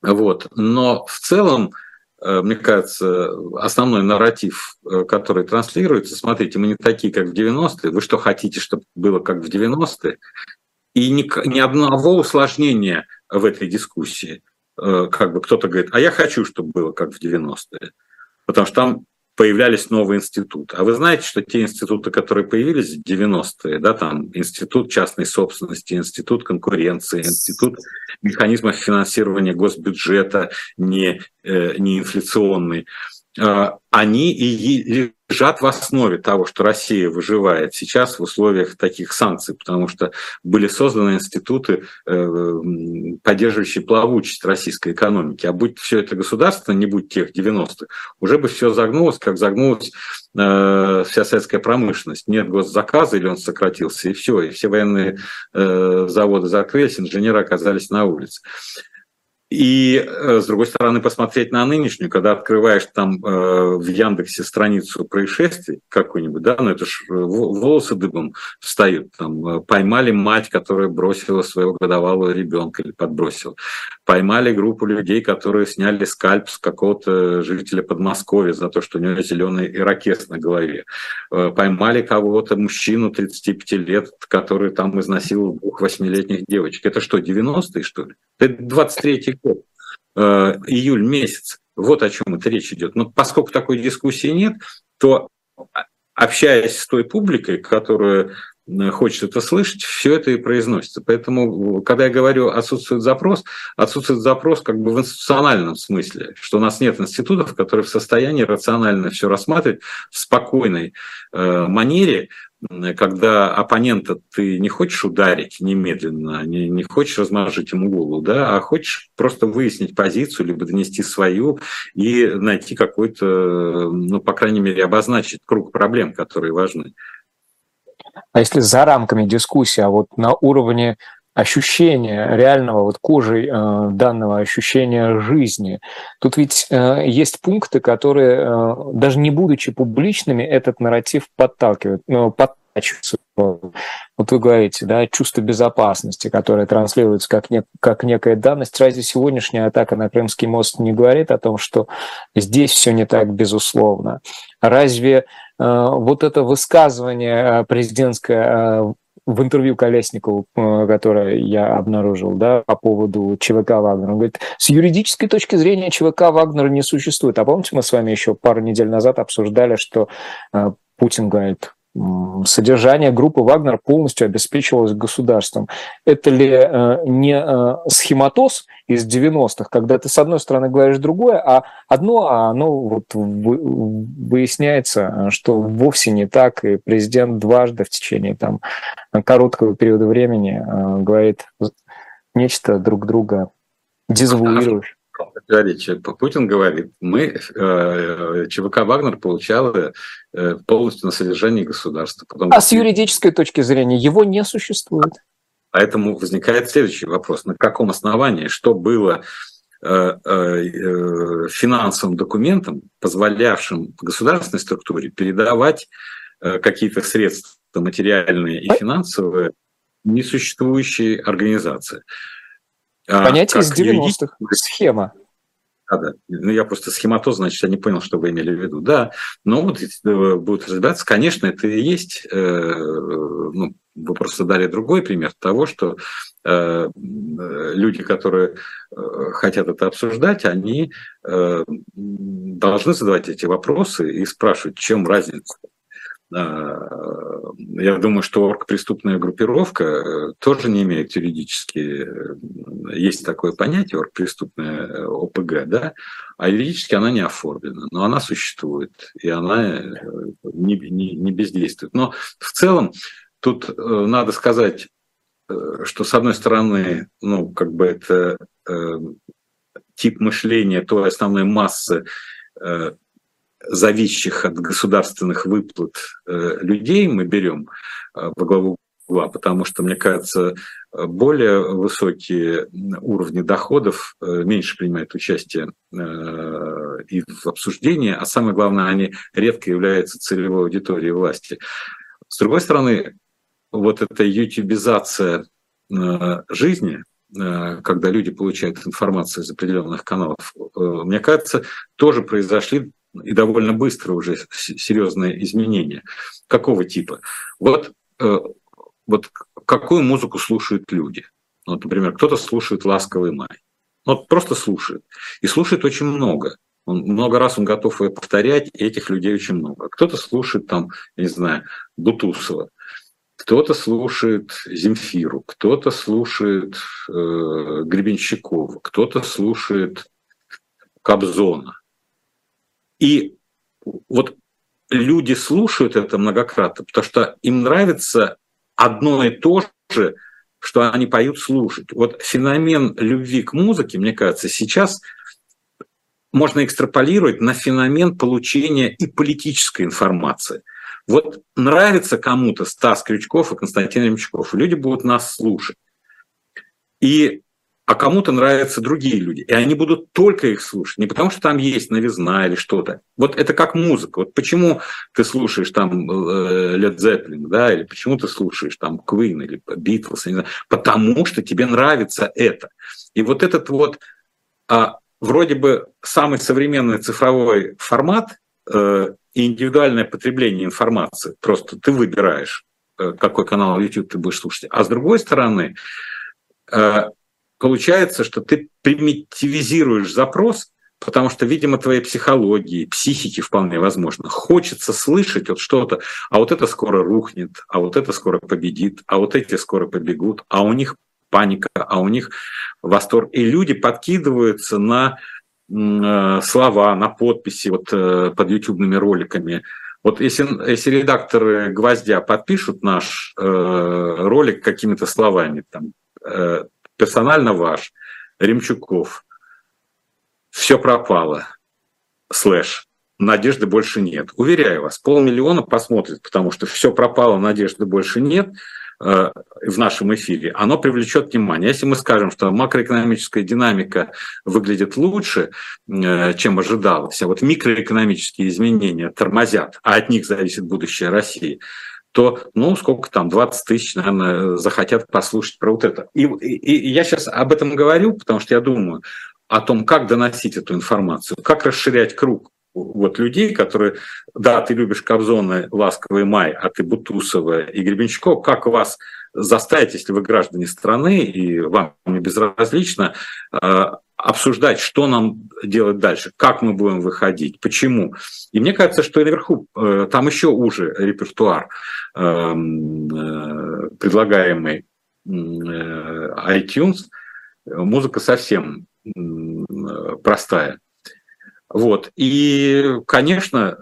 вот. но в целом мне кажется, основной нарратив, э, который транслируется, смотрите, мы не такие, как в 90-е, вы что хотите, чтобы было как в 90-е? И ни, ни одного усложнения в этой дискуссии. Э, как бы кто-то говорит, а я хочу, чтобы было как в 90-е. Потому что там появлялись новые институты. А вы знаете, что те институты, которые появились в 90-е, да, там институт частной собственности, институт конкуренции, институт механизмов финансирования госбюджета не, э, не инфляционный, э, они и лежат в основе того, что Россия выживает сейчас в условиях таких санкций, потому что были созданы институты, э, поддерживающие плавучесть российской экономики. А будь все это государство, не будь тех 90-х, уже бы все загнулось, как загнулась э, вся советская промышленность. Нет госзаказа, или он сократился, и все. И все военные э, заводы закрылись, инженеры оказались на улице. И, э, с другой стороны, посмотреть на нынешнюю, когда открываешь там э, в Яндексе страницу происшествий какую-нибудь, да, ну это ж э, волосы дыбом встают. Там поймали мать, которая бросила своего годовалого ребенка или подбросила. Поймали группу людей, которые сняли скальп с какого-то жителя Подмосковья за то, что у него зеленый ирокез на голове. Поймали кого-то, мужчину 35 лет, который там изнасиловал двух восьмилетних девочек. Это что, 90-е, что ли? Это 23-й год, э, июль месяц. Вот о чем это речь идет. Но поскольку такой дискуссии нет, то общаясь с той публикой, которая э, хочет это слышать, все это и произносится. Поэтому, когда я говорю отсутствует запрос, отсутствует запрос как бы в институциональном смысле, что у нас нет институтов, которые в состоянии рационально все рассматривать в спокойной э, манере, когда оппонента ты не хочешь ударить немедленно, не, не хочешь размажить ему голову, да, а хочешь просто выяснить позицию, либо донести свою и найти какой-то, ну, по крайней мере, обозначить круг проблем, которые важны. А если за рамками дискуссии, а вот на уровне ощущения реального вот кожей э, данного ощущения жизни. Тут ведь э, есть пункты, которые э, даже не будучи публичными, этот нарратив подталкивают, ну, подтачиваются. Вот вы говорите, да, чувство безопасности, которое транслируется как, не, как некая данность. Разве сегодняшняя атака на Крымский мост не говорит о том, что здесь все не так безусловно? Разве вот это высказывание э, президентское э, в интервью Колесникову, э, которое я обнаружил, да, по поводу ЧВК Вагнера. Он говорит, с юридической точки зрения ЧВК Вагнера не существует. А помните, мы с вами еще пару недель назад обсуждали, что э, Путин говорит, содержание группы Вагнер полностью обеспечивалось государством. Это ли э, не э, схематоз из 90-х, когда ты с одной стороны говоришь другое, а одно, а оно вот выясняется, что вовсе не так, и президент дважды в течение там, короткого периода времени э, говорит нечто друг друга дезавуируешь говорить. Путин говорит, мы, э, ЧВК «Вагнер» получал э, полностью на содержании государства. Потом... А с юридической точки зрения его не существует? Поэтому возникает следующий вопрос. На каком основании, что было э, финансовым документом, позволявшим государственной структуре передавать какие-то средства материальные и финансовые несуществующей организации. А, Понятие из 90-х. Схема. Да, да. Ну, я просто схематоз, значит, я не понял, что вы имели в виду. Да, но вот э, будут разбираться. Конечно, это и есть, э, ну, вы просто дали другой пример того, что э, люди, которые хотят это обсуждать, они должны задавать эти вопросы и спрашивать, в чем разница а, я думаю, что оргпреступная группировка э, тоже не имеет юридически, э, есть такое понятие оргпреступная э, ОПГ, да, а юридически она не оформлена, но она существует, и она не, не, не бездействует. Но в целом тут надо сказать, что с одной стороны, ну, как бы это тип мышления той основной массы зависящих от государственных выплат э, людей мы берем э, во главу угла, потому что, мне кажется, более высокие уровни доходов э, меньше принимают участие и в обсуждении, а самое главное, они редко являются целевой аудиторией власти. С другой стороны, вот эта ютубизация жизни, когда люди получают информацию из определенных каналов, мне кажется, тоже произошли и довольно быстро уже серьезные изменения. Какого типа? Вот, э, вот какую музыку слушают люди? Вот, например, кто-то слушает «Ласковый май». Вот просто слушает. И слушает очень много. Он, много раз он готов ее повторять, и этих людей очень много. Кто-то слушает там, я не знаю, Бутусова, кто-то слушает Земфиру, кто-то слушает э, Гребенщикова, кто-то слушает Кобзона. И вот люди слушают это многократно, потому что им нравится одно и то же, что они поют слушать. Вот феномен любви к музыке, мне кажется, сейчас можно экстраполировать на феномен получения и политической информации. Вот нравится кому-то Стас Крючков и Константин Ремчуков, люди будут нас слушать. И а кому-то нравятся другие люди. И они будут только их слушать. Не потому, что там есть новизна или что-то. Вот это как музыка. Вот почему ты слушаешь там э, Led Zeppelin, да, или почему ты слушаешь там Queen или Beatles, не знаю, потому что тебе нравится это. И вот этот вот а, вроде бы самый современный цифровой формат э, индивидуальное потребление информации. Просто ты выбираешь, э, какой канал YouTube ты будешь слушать. А с другой стороны, э, получается, что ты примитивизируешь запрос, потому что, видимо, твоей психологии, психики вполне возможно, хочется слышать вот что-то, а вот это скоро рухнет, а вот это скоро победит, а вот эти скоро побегут, а у них паника, а у них восторг. И люди подкидываются на э, слова, на подписи вот э, под ютубными роликами. Вот если, если редакторы «Гвоздя» подпишут наш э, ролик какими-то словами, там, э, персонально ваш, Ремчуков, все пропало, слэш, надежды больше нет. Уверяю вас, полмиллиона посмотрит, потому что все пропало, надежды больше нет э, в нашем эфире, оно привлечет внимание. Если мы скажем, что макроэкономическая динамика выглядит лучше, э, чем ожидалось, а вот микроэкономические изменения тормозят, а от них зависит будущее России, то, ну, сколько там, 20 тысяч, наверное, захотят послушать про вот это. И, и, и я сейчас об этом говорю, потому что я думаю о том, как доносить эту информацию, как расширять круг вот людей, которые, да, ты любишь Кобзона, Ласковый май, а ты Бутусова и Гребенщикова, как вас заставить, если вы граждане страны и вам не безразлично, э, обсуждать, что нам делать дальше, как мы будем выходить, почему. И мне кажется, что и наверху э, там еще уже репертуар, эм, э, предлагаемый iTunes, музыка совсем простая. Вот. И, конечно,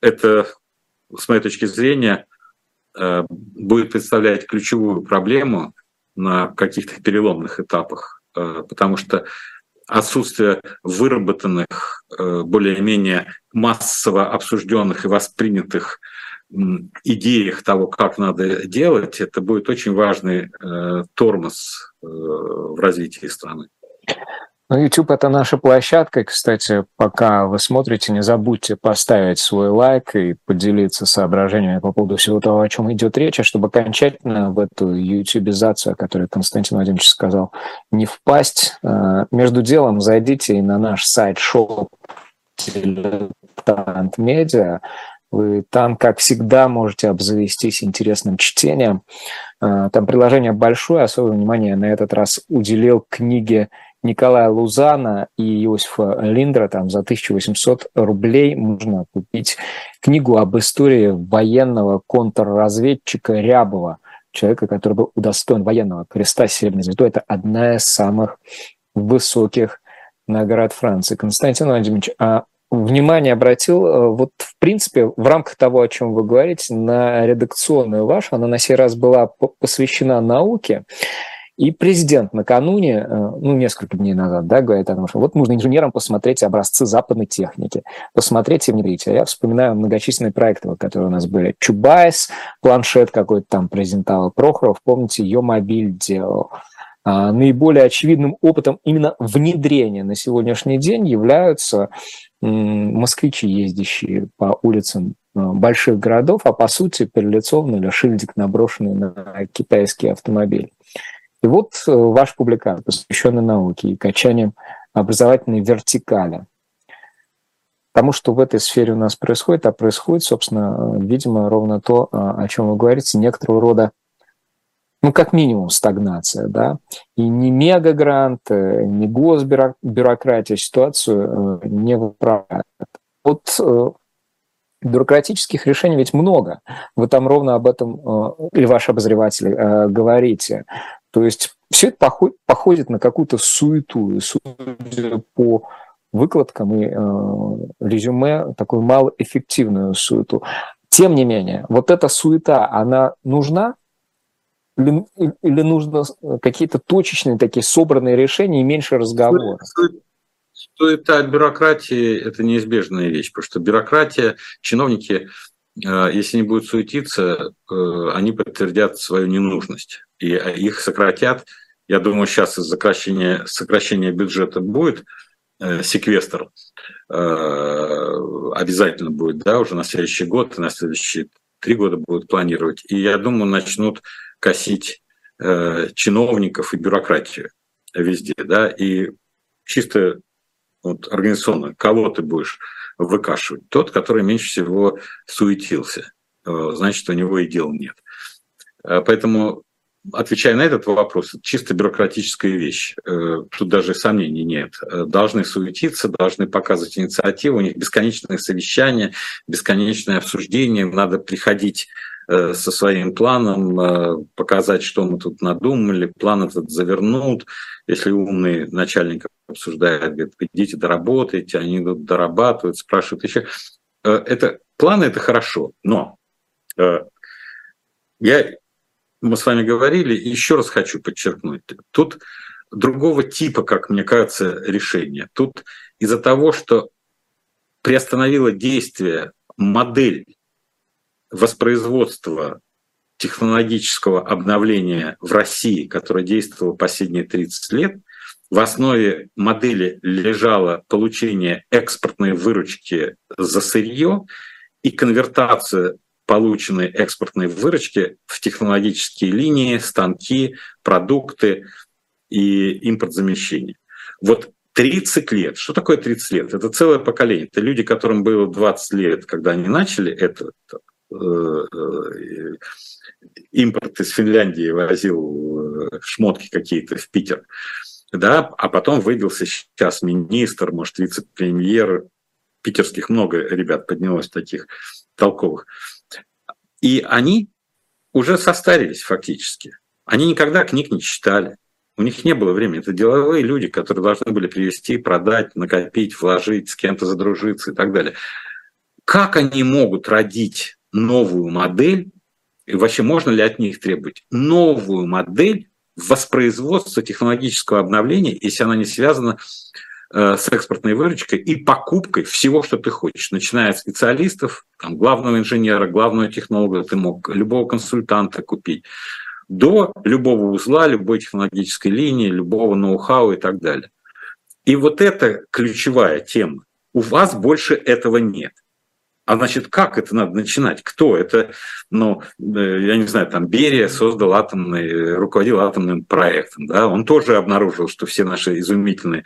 это, с моей точки зрения, будет представлять ключевую проблему на каких-то переломных этапах, э, потому что отсутствие выработанных, э, более-менее массово обсужденных и воспринятых идеях того, как надо делать, это будет очень важный тормоз в развитии страны. Ну, YouTube — это наша площадка. Кстати, пока вы смотрите, не забудьте поставить свой лайк и поделиться соображениями по поводу всего того, о чем идет речь, а чтобы окончательно в эту ютубизацию, о которой Константин Владимирович сказал, не впасть. Э, между делом зайдите и на наш сайт shop Дилетант Медиа. Вы там, как всегда, можете обзавестись интересным чтением. Э, там приложение большое, особое внимание на этот раз уделил книге Николая Лузана и Иосифа Линдра там за 1800 рублей можно купить книгу об истории военного контрразведчика Рябова, человека, который был удостоен военного креста Серебряной звезды. Это одна из самых высоких наград Франции. Константин Владимирович, а внимание обратил, э, вот в принципе, в рамках того, о чем вы говорите, на редакционную вашу, она на сей раз была посвящена науке, и президент накануне, э, ну, несколько дней назад, да, говорит о том, что вот нужно инженерам посмотреть образцы западной техники, посмотреть и внедрить. А я вспоминаю многочисленные проекты, которые у нас были. Чубайс, планшет какой-то там презентовал, Прохоров, помните, ее мобиль делал. А наиболее очевидным опытом именно внедрения на сегодняшний день являются москвичи, ездящие по улицам э, больших городов, а по сути перелицованный или шильдик наброшенный на китайский автомобиль. И вот э, ваш публикат, посвященный науке и качанию образовательной вертикали. Тому, что в этой сфере у нас происходит, а происходит, собственно, э, видимо, ровно то, э, о чем вы говорите, некоторого рода ну, как минимум, стагнация, да, и не мегагрант, не госбюрократия ситуацию э, не выправляет. Вот бюрократических решений ведь много. Вы там ровно об этом, или ваши обозреватели, говорите. То есть все это походит на какую-то суету, судя по выкладкам и резюме, такую малоэффективную суету. Тем не менее, вот эта суета, она нужна, или, или нужно какие-то точечные такие собранные решения и меньше разговора? Суета бюрократии – это неизбежная вещь, потому что бюрократия, чиновники, э, если не будут суетиться, э, они подтвердят свою ненужность, и их сократят. Я думаю, сейчас из сокращения, сокращения бюджета будет э, секвестр, обязательно будет, да, уже на следующий год, на следующие три года будут планировать. И я думаю, начнут косить э, чиновников и бюрократию везде, да, и чисто вот, организационно, кого ты будешь выкашивать? Тот, который меньше всего суетился, э, значит, у него и дел нет. Э, поэтому, отвечая на этот вопрос, чисто бюрократическая вещь. Э, тут даже сомнений нет. Должны суетиться, должны показывать инициативу, у них бесконечные совещания, бесконечное обсуждение, надо приходить Э, со своим планом, э, показать, что мы тут надумали, план этот завернут. Если умный начальник обсуждает, говорит, идите доработайте, они идут дорабатывают, спрашивают еще. Э, это, планы – это хорошо, но я, мы с вами говорили, еще раз хочу подчеркнуть, тут другого типа, как мне кажется, решение. Тут из-за того, что приостановила действие модель воспроизводства технологического обновления в России, которое действовало последние 30 лет, в основе модели лежало получение экспортной выручки за сырье и конвертация полученной экспортной выручки в технологические линии, станки, продукты и импортзамещение. Вот 30 лет. Что такое 30 лет? Это целое поколение. Это люди, которым было 20 лет, когда они начали это, Э, э, импорт из Финляндии возил э, шмотки какие-то в Питер, да, а потом выбился сейчас министр, может, вице-премьер, питерских много ребят поднялось таких толковых. И они уже состарились фактически. Они никогда книг не читали. У них не было времени. Это деловые люди, которые должны были привести, продать, накопить, вложить, с кем-то задружиться и так далее. Как они могут родить новую модель, и вообще можно ли от них требовать новую модель воспроизводства технологического обновления, если она не связана с экспортной выручкой и покупкой всего, что ты хочешь, начиная от специалистов, там, главного инженера, главного технолога, ты мог любого консультанта купить, до любого узла, любой технологической линии, любого ноу-хау и так далее. И вот это ключевая тема. У вас больше этого нет. А значит, как это надо начинать? Кто? Это, ну, э, я не знаю, там Берия создал атомный, руководил атомным проектом, да, он тоже обнаружил, что все наши изумительные э,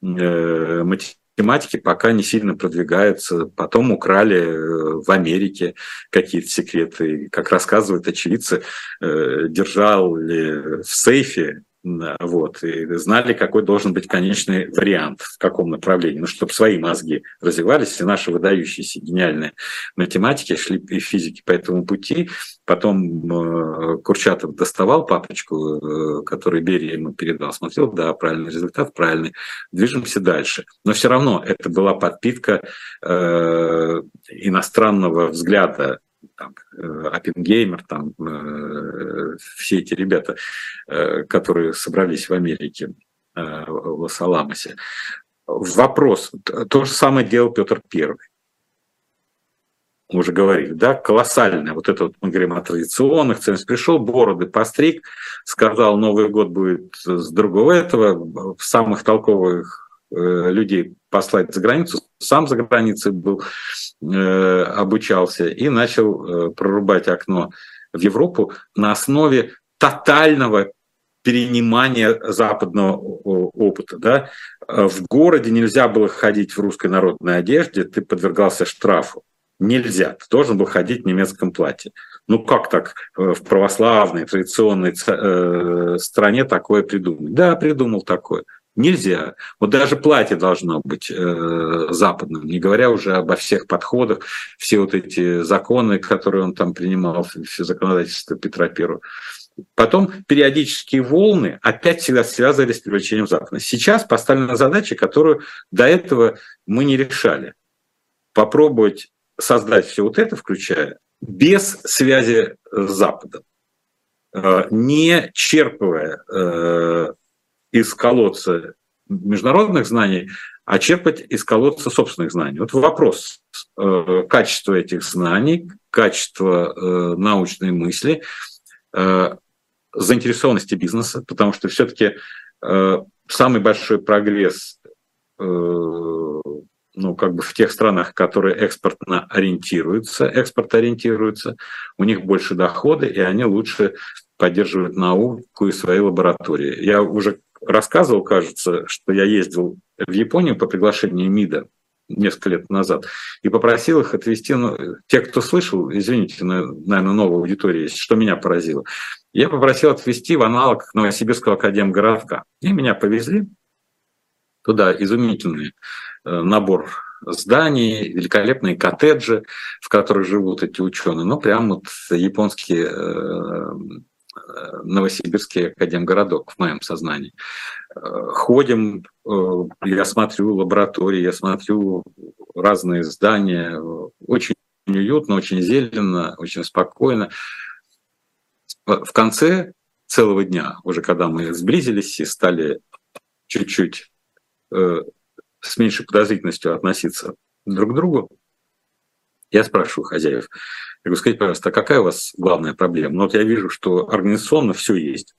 математики пока не сильно продвигаются. Потом украли э, в Америке какие-то секреты. Как рассказывают очевидцы, держал ли в сейфе вот, и знали, какой должен быть конечный вариант, в каком направлении, ну, чтобы свои мозги развивались, и наши выдающиеся гениальные математики шли и физики по этому пути. Потом э, Курчатов доставал папочку, э, который Берия ему передал, смотрел, да, правильный результат, правильный, движемся дальше. Но все равно это была подпитка э, иностранного взгляда там, Оппенгеймер, там, э, все эти ребята, э, которые собрались в Америке, э, в Лос-Аламосе. Вопрос. То же самое делал Петр Первый. Мы уже говорили, да, колоссальное. Вот это вот мы говорим о традиционных ценностях. Пришел, бороды постриг, сказал, Новый год будет с другого этого. Самых толковых людей послать за границу, сам за границей был, э, обучался и начал э, прорубать окно в Европу на основе тотального перенимания западного опыта. Да? В городе нельзя было ходить в русской народной одежде, ты подвергался штрафу. Нельзя, ты должен был ходить в немецком платье. Ну как так в православной, традиционной стране такое придумать? Да, придумал такое. Нельзя. Вот даже платье должно быть э, западным, не говоря уже обо всех подходах, все вот эти законы, которые он там принимал, все законодательство Петра Первого. Потом периодические волны опять всегда связывались с привлечением Запада. Сейчас поставлена задача, которую до этого мы не решали. Попробовать создать все вот это, включая, без связи с Западом, э, не черпывая э, из колодца международных знаний, а черпать из колодца собственных знаний. Вот вопрос э, качества этих знаний, качества э, научной мысли, э, заинтересованности бизнеса, потому что все-таки э, самый большой прогресс э, ну, как бы в тех странах, которые экспортно ориентируются, экспорт ориентируются, у них больше доходы, и они лучше поддерживают науку и свои лаборатории. Я уже рассказывал, кажется, что я ездил в Японию по приглашению МИДа несколько лет назад и попросил их отвезти, ну, те, кто слышал, извините, наверное, новая аудитория есть, что меня поразило. Я попросил отвезти в аналог Новосибирского академгородка. И меня повезли туда, изумительный э, набор зданий, великолепные коттеджи, в которых живут эти ученые. Ну, прям вот японские э, Новосибирский академгородок в моем сознании. Э, ходим, э, я смотрю лаборатории, я смотрю разные здания. Очень уютно, очень зелено, очень спокойно. В конце целого дня, уже когда мы сблизились и стали чуть-чуть э, с меньшей подозрительностью относиться друг к другу, я спрашиваю хозяев, я говорю, скажите, пожалуйста, а какая у вас главная проблема? Ну вот я вижу, что организационно все есть.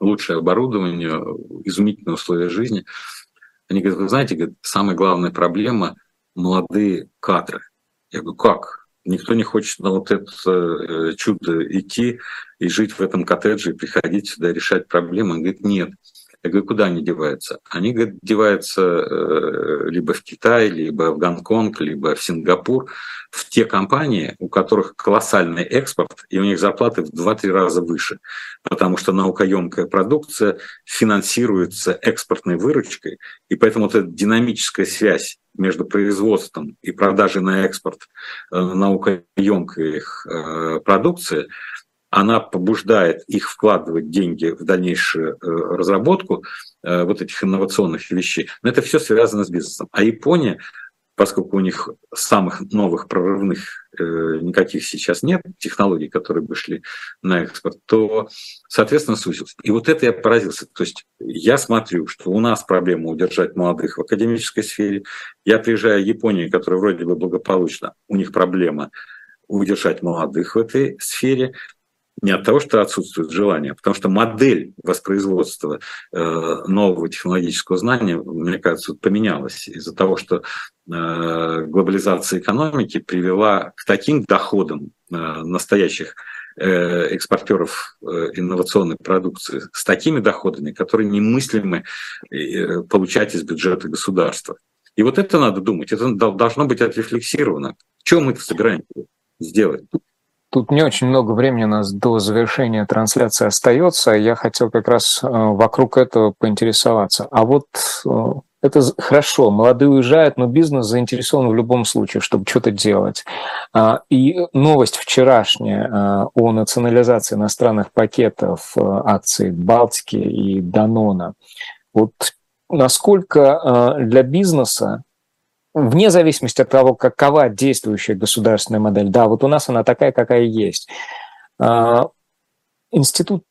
Лучшее оборудование, изумительные условия жизни. Они говорят, вы знаете, говорят, самая главная проблема – молодые кадры. Я говорю, как? Никто не хочет на вот это э, чудо идти и жить в этом коттедже и приходить сюда решать проблемы. Он говорит, нет. Я говорю, куда они деваются? Они, говорят, деваются э, либо в Китай, либо в Гонконг, либо в Сингапур, в те компании, у которых колоссальный экспорт, и у них зарплаты в 2-3 раза выше, потому что наукоемкая продукция финансируется экспортной выручкой, и поэтому вот эта динамическая связь между производством и продажей на экспорт э, наукоемкой э, продукции – она побуждает их вкладывать деньги в дальнейшую э, разработку э, вот этих инновационных вещей. Но это все связано с бизнесом. А Япония, поскольку у них самых новых прорывных э, никаких сейчас нет, технологий, которые бы шли на экспорт, то, соответственно, сузился. И вот это я поразился. То есть я смотрю, что у нас проблема удержать молодых в академической сфере. Я приезжаю в Японию, которая вроде бы благополучна, у них проблема удержать молодых в этой сфере не от того, что отсутствует желание, а потому что модель воспроизводства э, нового технологического знания, мне кажется, поменялась из-за того, что э, глобализация экономики привела к таким доходам э, настоящих экспортеров инновационной продукции с такими доходами, которые немыслимы получать из бюджета государства. И вот это надо думать, это должно быть отрефлексировано. Чем мы это собираемся сделать? Тут не очень много времени у нас до завершения трансляции остается. Я хотел как раз э, вокруг этого поинтересоваться. А вот э, это хорошо, молодые уезжают, но бизнес заинтересован в любом случае, чтобы что-то делать. А, и новость вчерашняя э, о национализации иностранных пакетов акций Балтики и Данона. Вот насколько для бизнеса вне зависимости от того, какова действующая государственная модель, да, вот у нас она такая, какая есть. А, институт,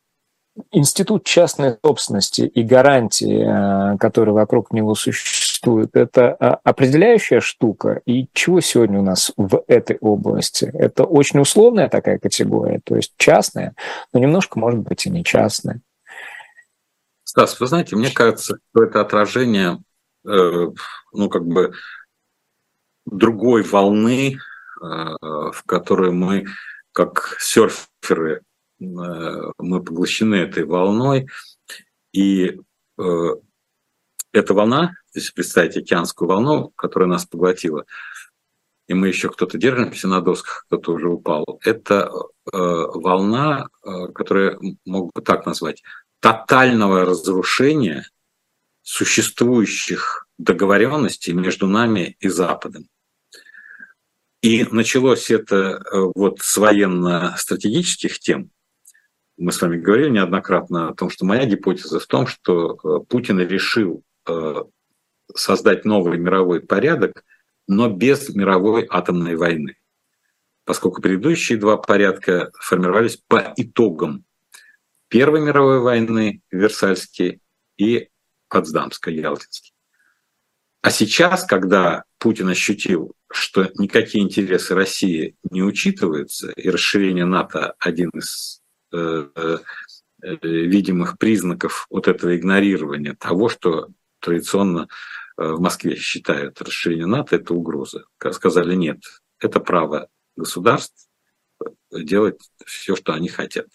институт частной собственности и гарантии, а, которые вокруг него существуют, это а, определяющая штука. И чего сегодня у нас в этой области? Это очень условная такая категория, то есть частная, но немножко, может быть, и не частная. Стас, вы знаете, мне кажется, что это отражение, э, ну, как бы другой волны, э, в которой мы, как серферы, э, мы поглощены этой волной. И э, эта волна, если представить океанскую волну, которая нас поглотила, и мы еще кто-то держимся на досках, кто-то уже упал, это волна, которую могу так назвать, тотального разрушения существующих договоренностей между нами и Западом. И началось это э, вот с военно-стратегических тем. Мы с вами говорили неоднократно о том, что моя гипотеза в том, что э, Путин решил э, создать новый мировой порядок, но без мировой атомной войны. Поскольку предыдущие два порядка формировались по итогам Первой мировой войны, Версальской, и Потсдамской, Ялтинской. А сейчас, когда Путин ощутил, что никакие интересы России не учитываются, и расширение НАТО один из э, э, видимых признаков вот этого игнорирования того, что традиционно э, в Москве считают расширение НАТО это угроза. Сказали нет, это право государств делать все, что они хотят.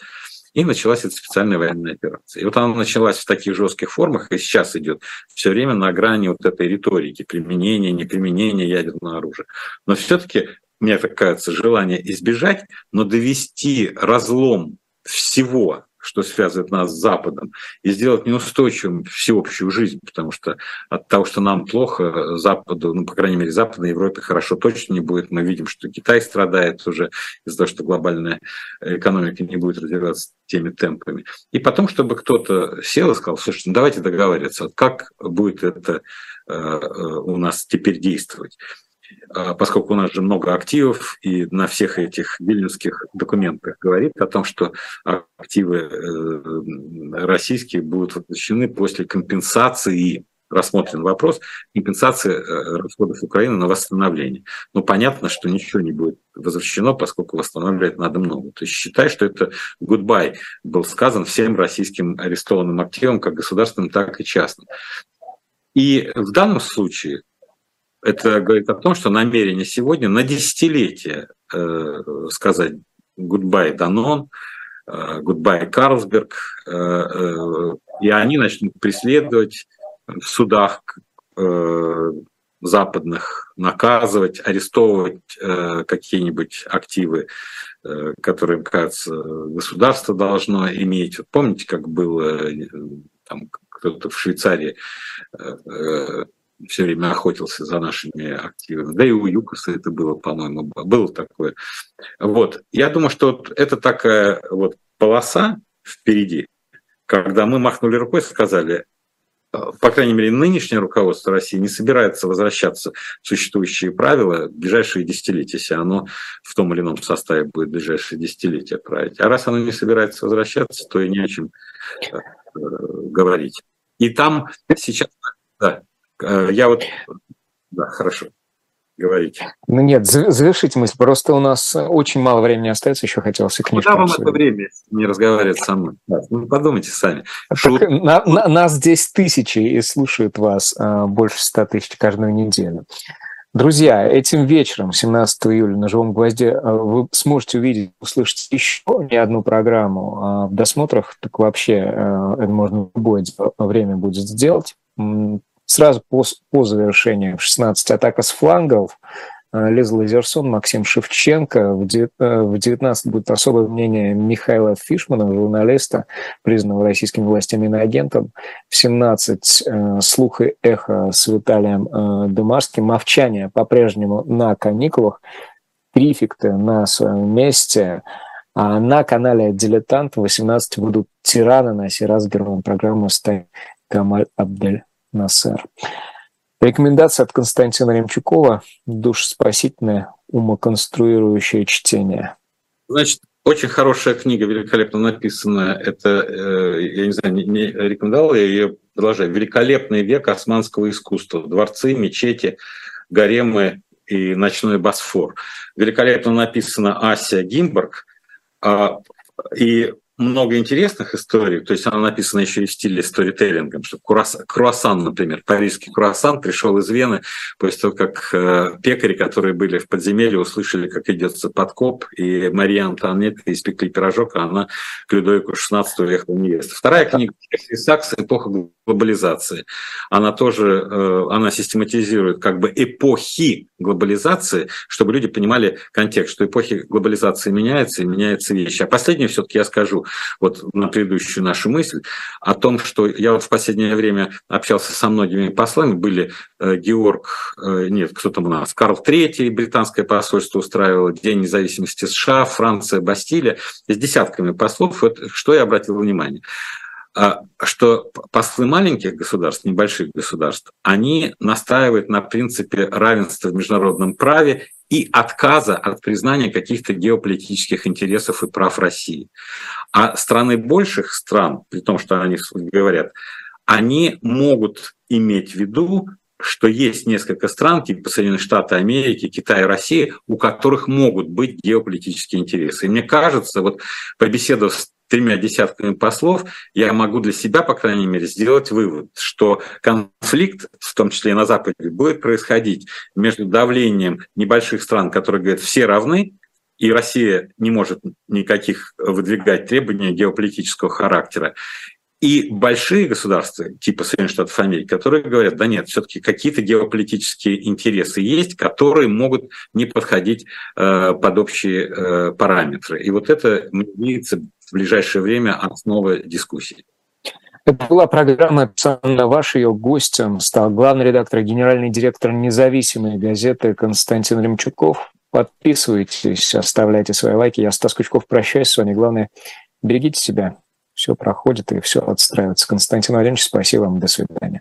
И началась эта специальная военная операция. И вот она началась в таких жестких формах, и сейчас идет все время на грани вот этой риторики, применения, неприменения ядерного оружия. Но все-таки, мне так кажется, желание избежать, но довести разлом всего что связывает нас с Западом, и сделать неустойчивым всеобщую жизнь, потому что от того, что нам плохо, Западу, ну, по крайней мере, Западной Европе хорошо точно не будет. Мы видим, что Китай страдает уже из-за того, что глобальная экономика не будет развиваться теми темпами. И потом, чтобы кто-то сел и сказал, слушайте, ну давайте договариваться, как будет это э, э, у нас теперь действовать. А, поскольку у нас же много активов, и на всех этих вильнюсских документах говорит о том, что активы э, российские будут возвращены после компенсации рассмотрен вопрос компенсации э, расходов Украины на восстановление. Ну, понятно, что ничего не будет возвращено, поскольку восстанавливать надо много. То есть считай, что это goodbye был сказан всем российским арестованным активам, как государственным, так и частным. И в данном случае это говорит о том, что намерение сегодня на десятилетие э, сказать goodbye Данон, э, goodbye Карлсберг, э, э, и они начнут преследовать в судах э, западных, наказывать, арестовывать э, какие-нибудь активы, э, которые, кажется, государство должно иметь. Вот помните, как было э, там кто-то в Швейцарии э, э все время охотился за нашими активами. Да и у Юкоса это было, по-моему, было такое. Вот. Я думаю, что вот это такая вот полоса впереди, когда мы махнули рукой сказали, э, по крайней мере, нынешнее руководство России не собирается возвращаться в существующие правила в ближайшие десятилетия, если оно в том или ином составе будет в ближайшие десятилетия править. А раз оно не собирается возвращаться, то и не о чем э, говорить. И там сейчас... Да. Э, я вот... Да, хорошо. Говорите. Ну нет, завершите мысль. Просто у нас очень мало времени остается, еще хотелось и книжку. Куда вам это время не разговаривать со мной? Ну, подумайте сами. Так, на, на, нас здесь тысячи и слушают вас больше ста тысяч каждую неделю. Друзья, этим вечером, 17 июля, на «Живом гвозде» вы сможете увидеть, услышать еще не одну программу а в досмотрах, так вообще это можно в любое время будет сделать Сразу по, по завершению 16 атака с флангов э, Лиз Лазерсон, Максим Шевченко. В 19 будет особое мнение Михаила Фишмана, журналиста, признанного российскими властями иноагентом. В 17 э, слух эхо с Виталием э, Дымарским. Мовчание по-прежнему на каникулах. Префикты на своем месте. А на канале «Дилетант» в 18 будут «Тираны» на сей раз героем программы «Стань Камаль Абдель Насер. Рекомендация от Константина Ремчукова «Душеспасительное умоконструирующее чтение». Значит, очень хорошая книга, великолепно написанная. Это, э, я не знаю, не рекомендовал, я ее продолжаю. «Великолепный век османского искусства. Дворцы, мечети, гаремы и ночной Босфор». Великолепно написана Ася Гимберг. А, и много интересных историй, то есть она написана еще и в стиле сторителлингом, что круассан, например, парижский круассан пришел из Вены после того, как э, пекари, которые были в подземелье, услышали, как идется подкоп, и Мария Антуанетта испекли пирожок, а она к Людовику XVI ехала невеста. Вторая книга Сакс «Эпоха глобализации. Она тоже, э, она систематизирует как бы эпохи глобализации, чтобы люди понимали контекст, что эпохи глобализации меняются и меняются вещи. А последнее все-таки я скажу, вот на предыдущую нашу мысль, о том, что я вот в последнее время общался со многими послами, были э, Георг, э, нет, кто там у нас, Карл III, британское посольство устраивало, День независимости США, Франция, Бастилия, с десятками послов, вот, что я обратил внимание что послы маленьких государств, небольших государств, они настаивают на принципе равенства в международном праве и отказа от признания каких-то геополитических интересов и прав России. А страны больших стран, при том, что они говорят, они могут иметь в виду, что есть несколько стран, типа Соединенные Штаты Америки, Китай, Россия, у которых могут быть геополитические интересы. И мне кажется, вот побеседовав с тремя десятками послов, я могу для себя, по крайней мере, сделать вывод, что конфликт, в том числе и на Западе, будет происходить между давлением небольших стран, которые говорят, все равны, и Россия не может никаких выдвигать требования геополитического характера, и большие государства, типа Соединенных Штатов Америки, которые говорят, да нет, все-таки какие-то геополитические интересы есть, которые могут не подходить э, под общие э, параметры. И вот это, мне видится, в ближайшее время основа дискуссии. Это была программа «Описана ваш». Гостем стал главный редактор, генеральный директор независимой газеты Константин Ремчуков. Подписывайтесь, оставляйте свои лайки. Я, Стас Кучков, прощаюсь с вами. Главное, берегите себя. Все проходит и все отстраивается. Константин Владимирович, спасибо вам. До свидания.